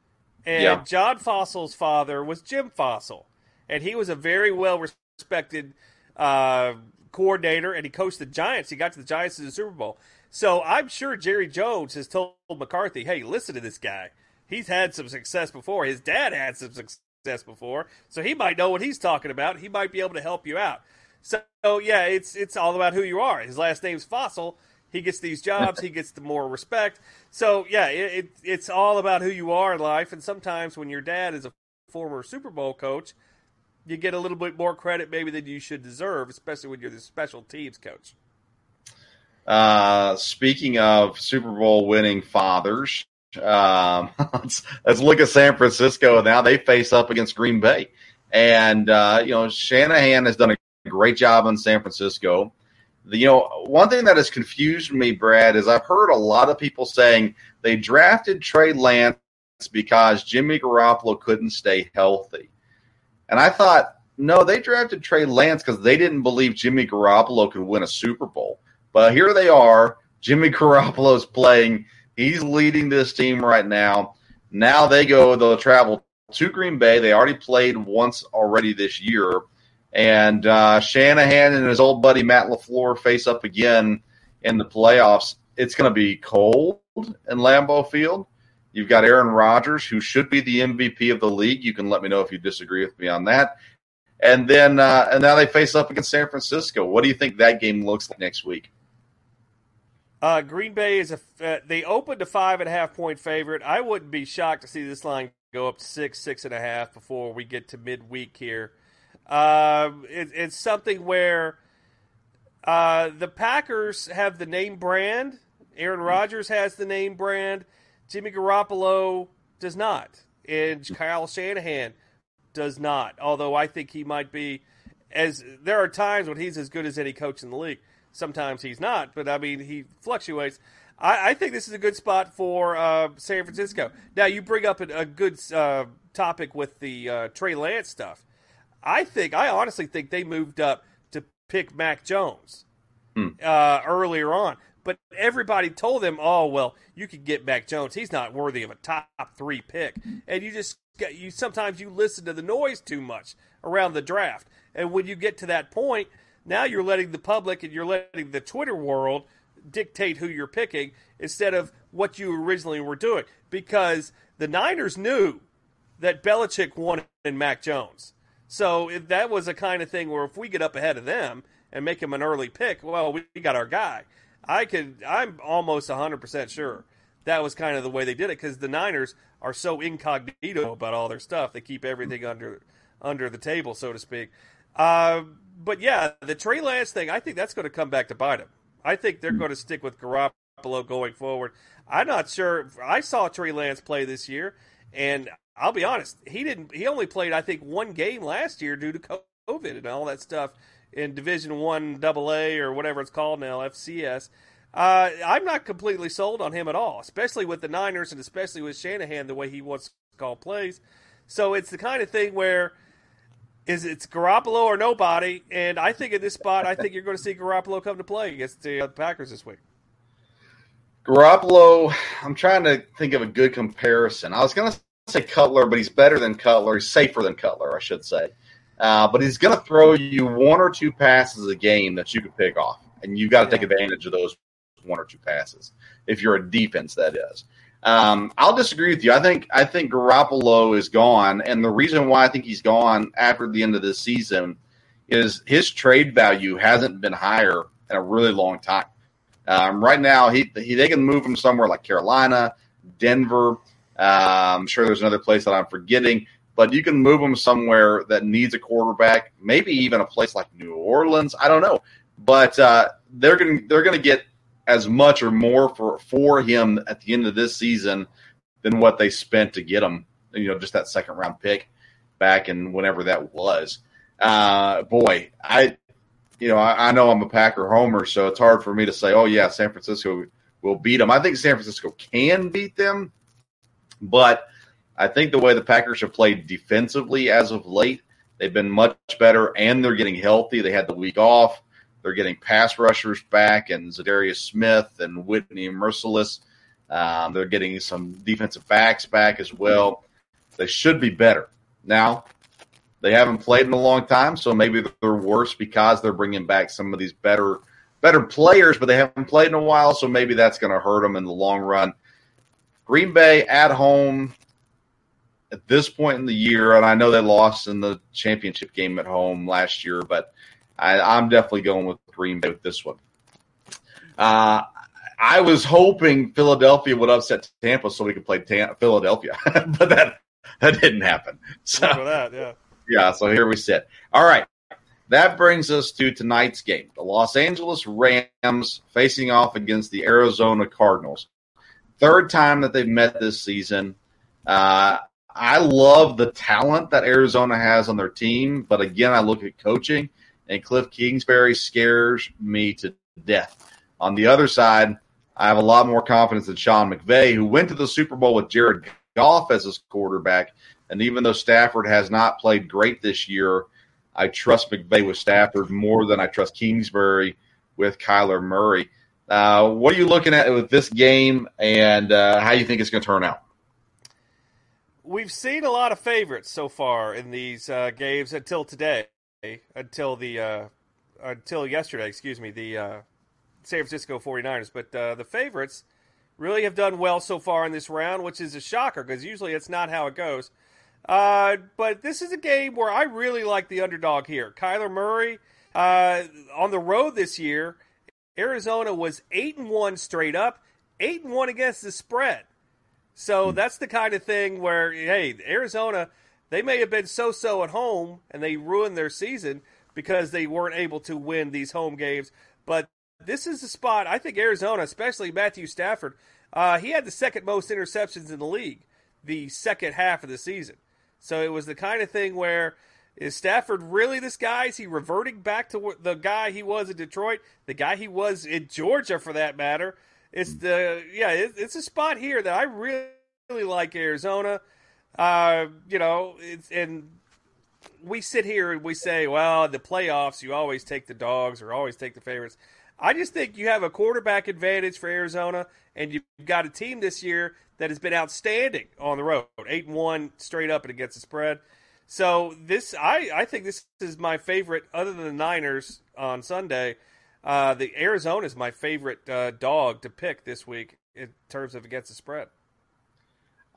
And yeah. John Fassel's father was Jim Fassel, and he was a very well respected uh, coordinator, and he coached the Giants. He got to the Giants in the Super Bowl. So I'm sure Jerry Jones has told McCarthy, "Hey, listen to this guy. He's had some success before. His dad had some success before, so he might know what he's talking about. He might be able to help you out." So yeah, it's it's all about who you are. His last name's Fassel. he gets these jobs, he gets the more respect. So yeah, it, it, it's all about who you are in life. And sometimes when your dad is a former Super Bowl coach, you get a little bit more credit maybe than you should deserve, especially when you're the special teams coach. Uh, speaking of Super Bowl winning fathers, um, let's, let's look at San Francisco now. They face up against Green Bay, and uh, you know Shanahan has done a great job in San Francisco. The, you know, one thing that has confused me, Brad, is I've heard a lot of people saying they drafted Trey Lance because Jimmy Garoppolo couldn't stay healthy. And I thought, no, they drafted Trey Lance because they didn't believe Jimmy Garoppolo could win a Super Bowl. But here they are. Jimmy Garoppolo is playing. He's leading this team right now. Now they go, they'll travel to Green Bay. They already played once already this year. And uh, Shanahan and his old buddy Matt LaFleur face up again in the playoffs. It's going to be cold in Lambeau Field. You've got Aaron Rodgers, who should be the MVP of the league. You can let me know if you disagree with me on that. And then, uh, and now they face up against San Francisco. What do you think that game looks like next week? Uh, Green Bay is a. Uh, they opened a five and a half point favorite. I wouldn't be shocked to see this line go up to six, six and a half before we get to midweek here. Um, it, it's something where uh, the Packers have the name brand. Aaron Rodgers has the name brand. Jimmy Garoppolo does not, and Kyle Shanahan does not. Although I think he might be, as there are times when he's as good as any coach in the league. Sometimes he's not, but I mean he fluctuates. I, I think this is a good spot for uh, San Francisco. Now you bring up a, a good uh, topic with the uh, Trey Lance stuff. I think I honestly think they moved up to pick Mac Jones Hmm. uh, earlier on, but everybody told them, "Oh well, you could get Mac Jones. He's not worthy of a top three pick." And you just you sometimes you listen to the noise too much around the draft, and when you get to that point, now you're letting the public and you're letting the Twitter world dictate who you're picking instead of what you originally were doing. Because the Niners knew that Belichick wanted Mac Jones. So that was a kind of thing where if we get up ahead of them and make him an early pick, well, we got our guy. I could. I'm almost 100 percent sure that was kind of the way they did it because the Niners are so incognito about all their stuff. They keep everything under under the table, so to speak. Uh, but yeah, the Trey Lance thing, I think that's going to come back to bite him. I think they're going to stick with Garoppolo going forward. I'm not sure. I saw Trey Lance play this year, and I'll be honest, he didn't. He only played, I think, one game last year due to COVID and all that stuff in Division One Double A or whatever it's called now, FCS. Uh, I'm not completely sold on him at all, especially with the Niners and especially with Shanahan the way he wants to call plays. So it's the kind of thing where is it's Garoppolo or nobody, and I think in this spot, I think you're going to see Garoppolo come to play against the uh, Packers this week. Garoppolo, I'm trying to think of a good comparison. I was going to say Cutler, but he's better than Cutler. He's safer than Cutler, I should say. Uh, but he's going to throw you one or two passes a game that you can pick off, and you've got to take advantage of those one or two passes if you're a defense. That is. Um, I'll disagree with you. I think I think Garoppolo is gone, and the reason why I think he's gone after the end of this season is his trade value hasn't been higher in a really long time. Um, right now, he, he they can move him somewhere like Carolina, Denver. Uh, I'm sure there's another place that I'm forgetting, but you can move him somewhere that needs a quarterback, maybe even a place like New Orleans. I don't know, but uh, they're going they're going to get as much or more for for him at the end of this season than what they spent to get him. You know, just that second round pick back in whenever that was. Uh, boy, I you know I, I know I'm a Packer homer, so it's hard for me to say, oh yeah, San Francisco will beat them. I think San Francisco can beat them, but I think the way the Packers have played defensively as of late, they've been much better, and they're getting healthy. They had the week off. They're getting pass rushers back, and Za'Darius Smith and Whitney Mercilus. Um, they're getting some defensive backs back as well. They should be better. Now, they haven't played in a long time, so maybe they're worse because they're bringing back some of these better better players, but they haven't played in a while, so maybe that's going to hurt them in the long run. Green Bay at home at this point in the year, and I know they lost in the championship game at home last year, but I, I'm definitely going with Green Bay with this one. Uh, I was hoping Philadelphia would upset Tampa so we could play Tam- Philadelphia, but that that didn't happen. So that, yeah. yeah, so here we sit. All right. That brings us to tonight's game. The Los Angeles Rams facing off against the Arizona Cardinals. Third time that they've met this season. Uh, I love the talent that Arizona has on their team, but again, I look at coaching, and Cliff Kingsbury scares me to death. On the other side, I have a lot more confidence in Sean McVay, who went to the Super Bowl with Jared Goff as his quarterback. And even though Stafford has not played great this year, I trust McVay with Stafford more than I trust Kingsbury with Kyler Murray. Uh, what are you looking at with this game, and uh, how you think it's going to turn out? We've seen a lot of favorites so far in these uh, games until today, until the uh, until yesterday. Excuse me, the uh, San Francisco 49ers. But uh, the favorites really have done well so far in this round, which is a shocker because usually it's not how it goes. Uh, but this is a game where I really like the underdog here. Kyler Murray uh, on the road this year. Arizona was eight and one straight up, eight and one against the spread. So Hmm. that's the kind of thing where, hey, Arizona, they may have been so so at home and they ruined their season because they weren't able to win these home games. But this is a spot, I think Arizona, especially Matthew Stafford, uh, he had the second most interceptions in the league the second half of the season. So it was the kind of thing where is Stafford really this guy? Is he reverting back to the guy he was in Detroit, the guy he was in Georgia for that matter? It's the yeah, it's a spot here that I really like Arizona. Uh, you know, and we sit here and we say, well, the playoffs, you always take the dogs or always take the favorites. I just think you have a quarterback advantage for Arizona, and you've got a team this year that has been outstanding on the road, eight and one straight up and against the spread. So this, I, I think this is my favorite, other than the Niners on Sunday. Uh, the Arizona is my favorite uh, dog to pick this week in terms of against the spread.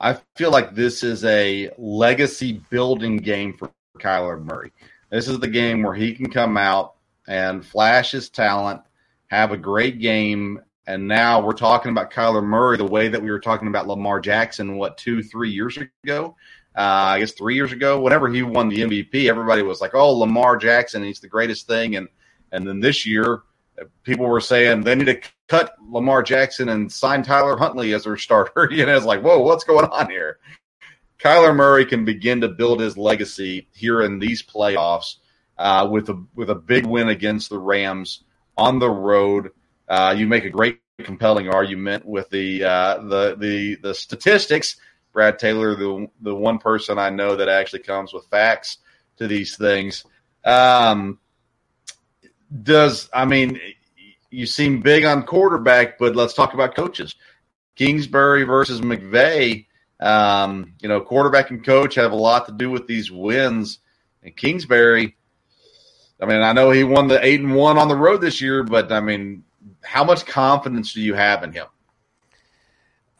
I feel like this is a legacy building game for Kyler Murray. This is the game where he can come out and flash his talent, have a great game, and now we're talking about Kyler Murray the way that we were talking about Lamar Jackson, what, two, three years ago? Uh, I guess three years ago, whenever he won the MVP, everybody was like, "Oh, Lamar Jackson, he's the greatest thing." And and then this year, people were saying they need to cut Lamar Jackson and sign Tyler Huntley as their starter. You know, it's like, whoa, what's going on here? Kyler Murray can begin to build his legacy here in these playoffs uh, with a with a big win against the Rams on the road. Uh, you make a great, compelling argument with the uh, the the the statistics. Brad Taylor, the the one person I know that actually comes with facts to these things. Um, does I mean you seem big on quarterback, but let's talk about coaches. Kingsbury versus McVay. Um, you know, quarterback and coach have a lot to do with these wins. And Kingsbury, I mean, I know he won the eight and one on the road this year, but I mean, how much confidence do you have in him?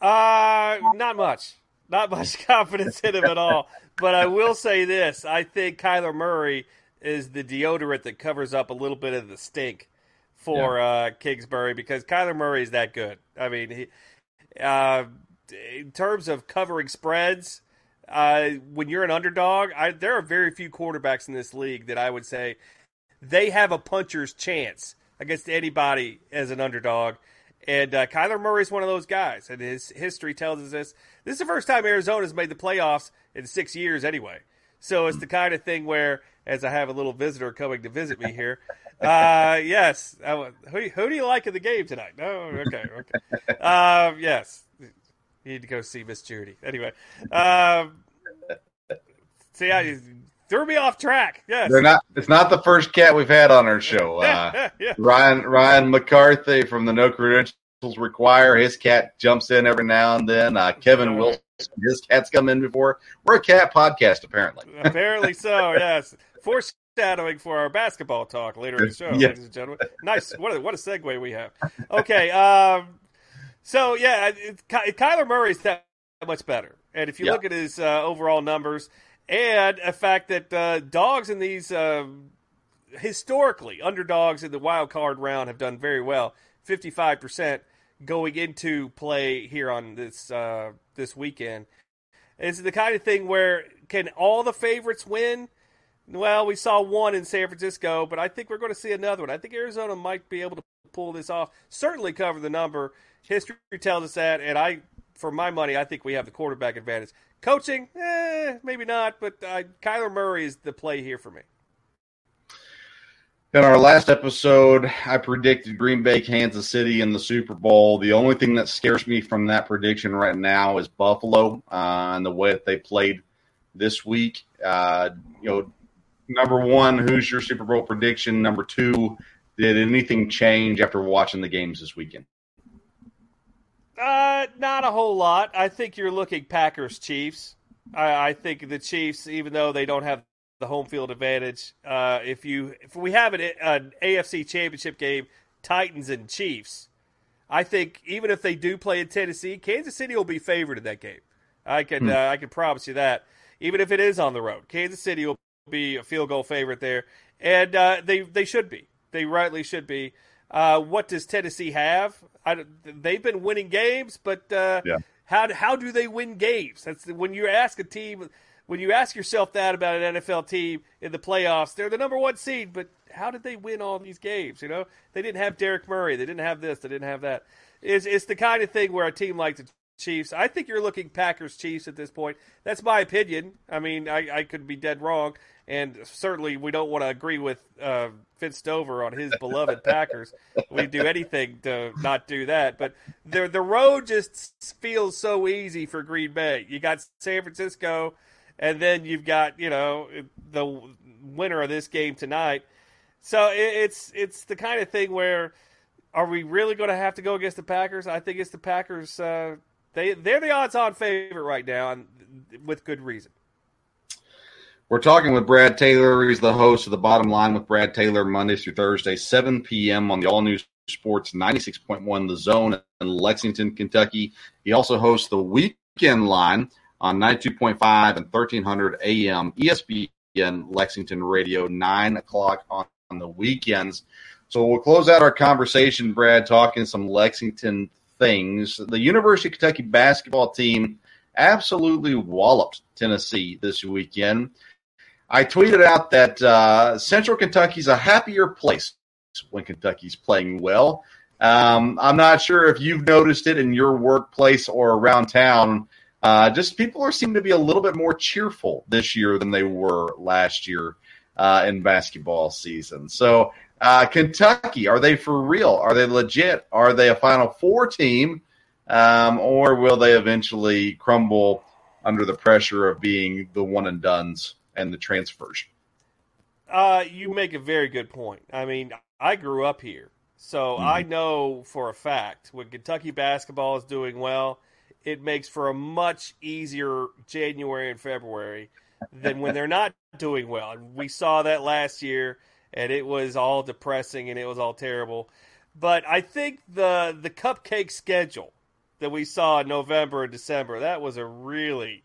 Uh, not much. Not much confidence in him at all. But I will say this: I think Kyler Murray is the deodorant that covers up a little bit of the stink for uh, Kingsbury because Kyler Murray is that good. I mean, he, uh, in terms of covering spreads, uh, when you're an underdog, I, there are very few quarterbacks in this league that I would say they have a puncher's chance against anybody as an underdog. And uh, Kyler Murray is one of those guys, and his history tells us this. This is the first time Arizona's made the playoffs in six years, anyway. So it's the kind of thing where, as I have a little visitor coming to visit me here, uh, yes, I, who, who do you like in the game tonight? No, okay, okay. Um, yes, you need to go see Miss Judy. Anyway, um, see, I threw me off track. Yes, They're not. It's not the first cat we've had on our show. Uh, yeah. Ryan Ryan McCarthy from the No Credentials Require. His cat jumps in every now and then. Uh, Kevin Wilson, his cat's come in before. We're a cat podcast, apparently. Apparently so. Yes, foreshadowing for our basketball talk later in the show, Yeah. ladies and gentlemen. Nice. What a, what a segue we have. Okay. Um. So yeah, it, Ky- Kyler Murray's that much better, and if you Yeah. look at his uh, overall numbers and the fact that uh, dogs in these um historically underdogs in the wild card round have done very well, fifty five percent. going into play here on this uh, this weekend. Is the kind of thing where can all the favorites win? Well, we saw one in San Francisco, but I think we're going to see another one. I think Arizona might be able to pull this off. Certainly cover the number. History tells us that, and I, for my money, I think we have the quarterback advantage. Coaching, eh, maybe not, but uh, Kyler Murray is the play here for me. In our last episode, I predicted Green Bay, Kansas City in the Super Bowl. The only thing that scares me from that prediction right now is Buffalo uh, and the way that they played this week. Uh, you know, number one, who's your Super Bowl prediction? Number two, did anything change after watching the games this weekend? Uh, not a whole lot. I think you're looking Packers Chiefs. I, I think the Chiefs, even though they don't have the home field advantage. Uh, if you if we have an, an AFC Championship game, Titans and Chiefs, I think even if they do play in Tennessee, Kansas City will be favored in that game. I can hmm. uh, I can promise you that. Even if it is on the road, Kansas City will be a field goal favorite there, and uh, they they should be. They rightly should be. Uh, what does Tennessee have? I, they've been winning games, but uh, yeah. how how do they win games? That's when you ask a team when you ask yourself that about an NFL team in the playoffs, they're the number one seed, but how did they win all these games? You know, they didn't have Derek Murray, they didn't have this, they didn't have that. It's, it's the kind of thing where a team like the Chiefs, I think you're looking Packers Chiefs at this point. That's my opinion. I mean, I, I could be dead wrong, and certainly we don't want to agree with uh, Stover on his beloved Packers. We do anything to not do that, but the the road just feels so easy for Green Bay. You got San Francisco and then you've got you know the winner of this game tonight. So it's it's the kind of thing where are we really going to have to go against the Packers? I think it's the Packers. Uh, they they're the odds-on favorite right now, and with good reason. We're talking with Brad Taylor. He's the host of the Bottom Line with Brad Taylor Mondays through Thursday, 7 p.m. on the All News Sports 96.1 The Zone in Lexington, Kentucky. He also hosts the Weekend Line on 92.5 and 1300 AM ESPN Lexington Radio, 9 o'clock on, on the weekends. So we'll close out our conversation, Brad, talking some Lexington things. The University of Kentucky basketball team absolutely walloped Tennessee this weekend. I tweeted out that uh, Central Kentucky's a happier place when Kentucky's playing well. Um, I'm not sure if you've noticed it in your workplace or around town uh, just people are seem to be a little bit more cheerful this year than they were last year uh, in basketball season. So, uh, Kentucky, are they for real? Are they legit? Are they a Final Four team, um, or will they eventually crumble under the pressure of being the one and dones and the transfers? Uh, you make a very good point. I mean, I grew up here, so mm-hmm. I know for a fact when Kentucky basketball is doing well it makes for a much easier January and February than when they're not doing well. And we saw that last year, and it was all depressing and it was all terrible. But I think the the cupcake schedule that we saw in November and December that was a really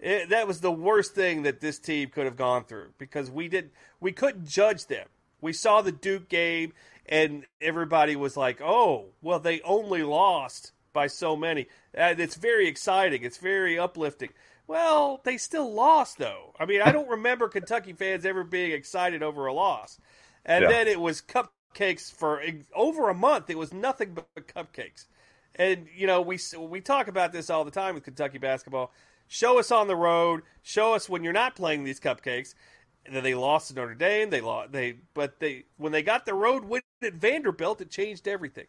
it, that was the worst thing that this team could have gone through because we did we couldn't judge them. We saw the Duke game and everybody was like, "Oh, well they only lost by so many. Uh, it's very exciting. It's very uplifting. Well, they still lost though. I mean, I don't remember Kentucky fans ever being excited over a loss. And yeah. then it was cupcakes for over a month. It was nothing but cupcakes. And you know, we we talk about this all the time with Kentucky basketball. Show us on the road. Show us when you're not playing these cupcakes. That they lost to Notre Dame. They lost. They but they when they got the road win at Vanderbilt, it changed everything.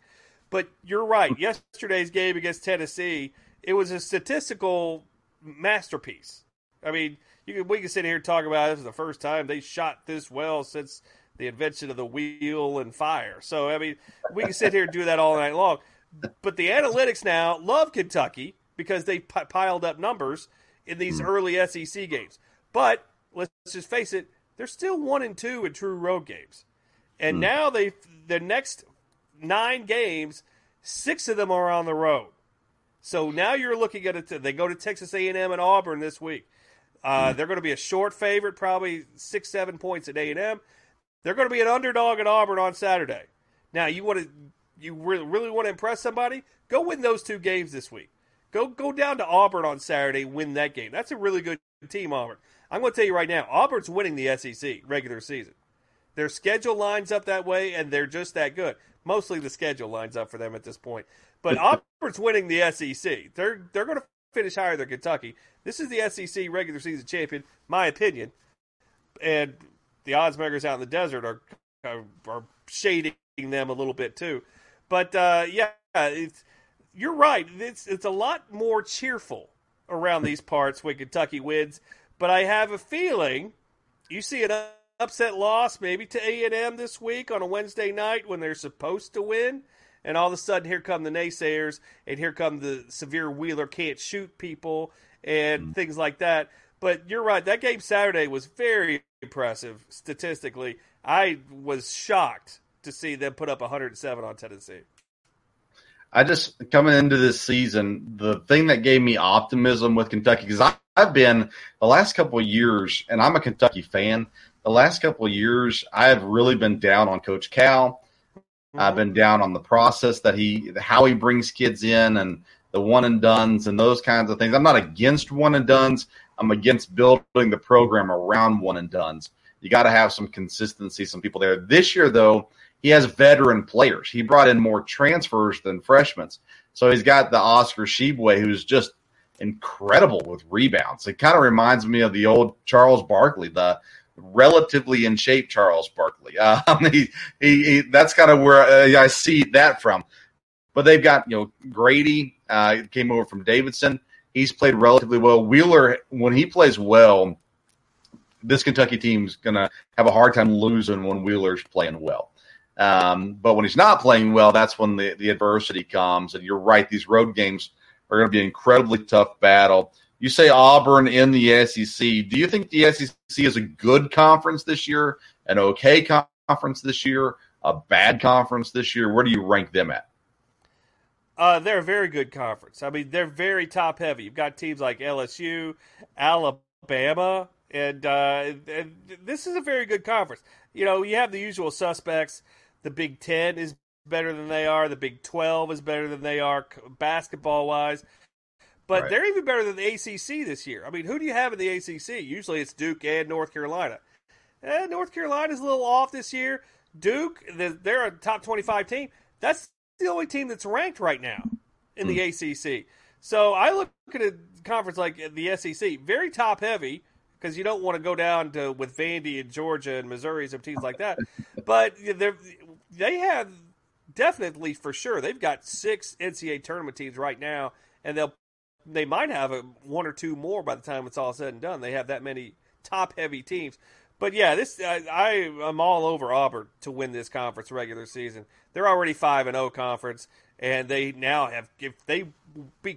But you're right. Yesterday's game against Tennessee, it was a statistical masterpiece. I mean, you can, we can sit here and talk about this is the first time they shot this well since the invention of the wheel and fire. So I mean, we can sit here and do that all night long. But the analytics now love Kentucky because they p- piled up numbers in these hmm. early SEC games. But let's just face it, they're still one and two in true road games. And mm. now they the next nine games, six of them are on the road. So now you're looking at it. They go to Texas A&M and Auburn this week. Uh, hmm. they're going to be a short favorite, probably six, seven points at A&M. They're going to be an underdog at Auburn on Saturday. Now you want to you really, really want to impress somebody, go win those two games this week. Go go down to Auburn on Saturday, win that game. That's a really good team, Auburn. I'm going to tell you right now, Auburn's winning the SEC regular season. Their schedule lines up that way, and they're just that good. Mostly the schedule lines up for them at this point. But Auburn's winning the SEC. They're they're going to finish higher than Kentucky. This is the SEC regular season champion, my opinion. And the odds makers out in the desert are are, are shading them a little bit too. But uh, yeah, it's, you're right. It's it's a lot more cheerful around these parts when Kentucky wins. But I have a feeling you see an upset loss maybe to A and M this week on a Wednesday night when they're supposed to win, and all of a sudden here come the naysayers, and here come the Sahvir Wheeler can't shoot people and mm. things like that. But you're right. That game Saturday was very impressive statistically. I was shocked to see them put up 107 on Tennessee. I just coming into this season, the thing that gave me optimism with Kentucky because I've been the last couple of years, and I'm a Kentucky fan. The last couple of years, I have really been down on Coach Cal. Mm-hmm. I've been down on the process that he, how he brings kids in, and the one and dones and those kinds of things. I'm not against one and dones. I'm against building the program around one and dones. You got to have some consistency, some people there. This year, though, he has veteran players. He brought in more transfers than freshmen. So he's got the Oscar Tshiebwe, who's just incredible with rebounds. It kind of reminds me of the old Charles Barkley, the relatively in shape Charles Barkley. Um, he, he, he, that's kind of where I see that from. But they've got you know Grady uh, came over from Davidson. He's played relatively well. Wheeler, when he plays well, this Kentucky team's gonna have a hard time losing when Wheeler's playing well. Um, but when he's not playing well, that's when the, the adversity comes. And you're right; these road games are going to be an incredibly tough battle. You say Auburn in the SEC. Do you think the SEC is a good conference this year, an okay conference this year, a bad conference this year? Where do you rank them at? Uh, they're a very good conference. I mean, they're very top heavy. You've got teams like LSU, Alabama, and, uh, and this is a very good conference. You know, you have the usual suspects the Big Ten is better than they are. The Big Twelve is better than they are basketball wise. But right. they're even better than the ACC this year. I mean, who do you have in the ACC? Usually it's Duke and North Carolina. Eh, North Carolina's a little off this year. Duke, they're a top 25 team. That's the only team that's ranked right now in the mm. ACC. So I look at a conference like the SEC, very top heavy, because you don't want to go down to with Vandy and Georgia and Missouri and some teams like that. But they have definitely for sure they've got six NCAA tournament teams right now, and they'll they might have a, one or two more by the time it's all said and done. They have that many top heavy teams. But yeah, this I, I am all over Auburn to win this conference regular season. They're already five and zero oh conference, and they now have if they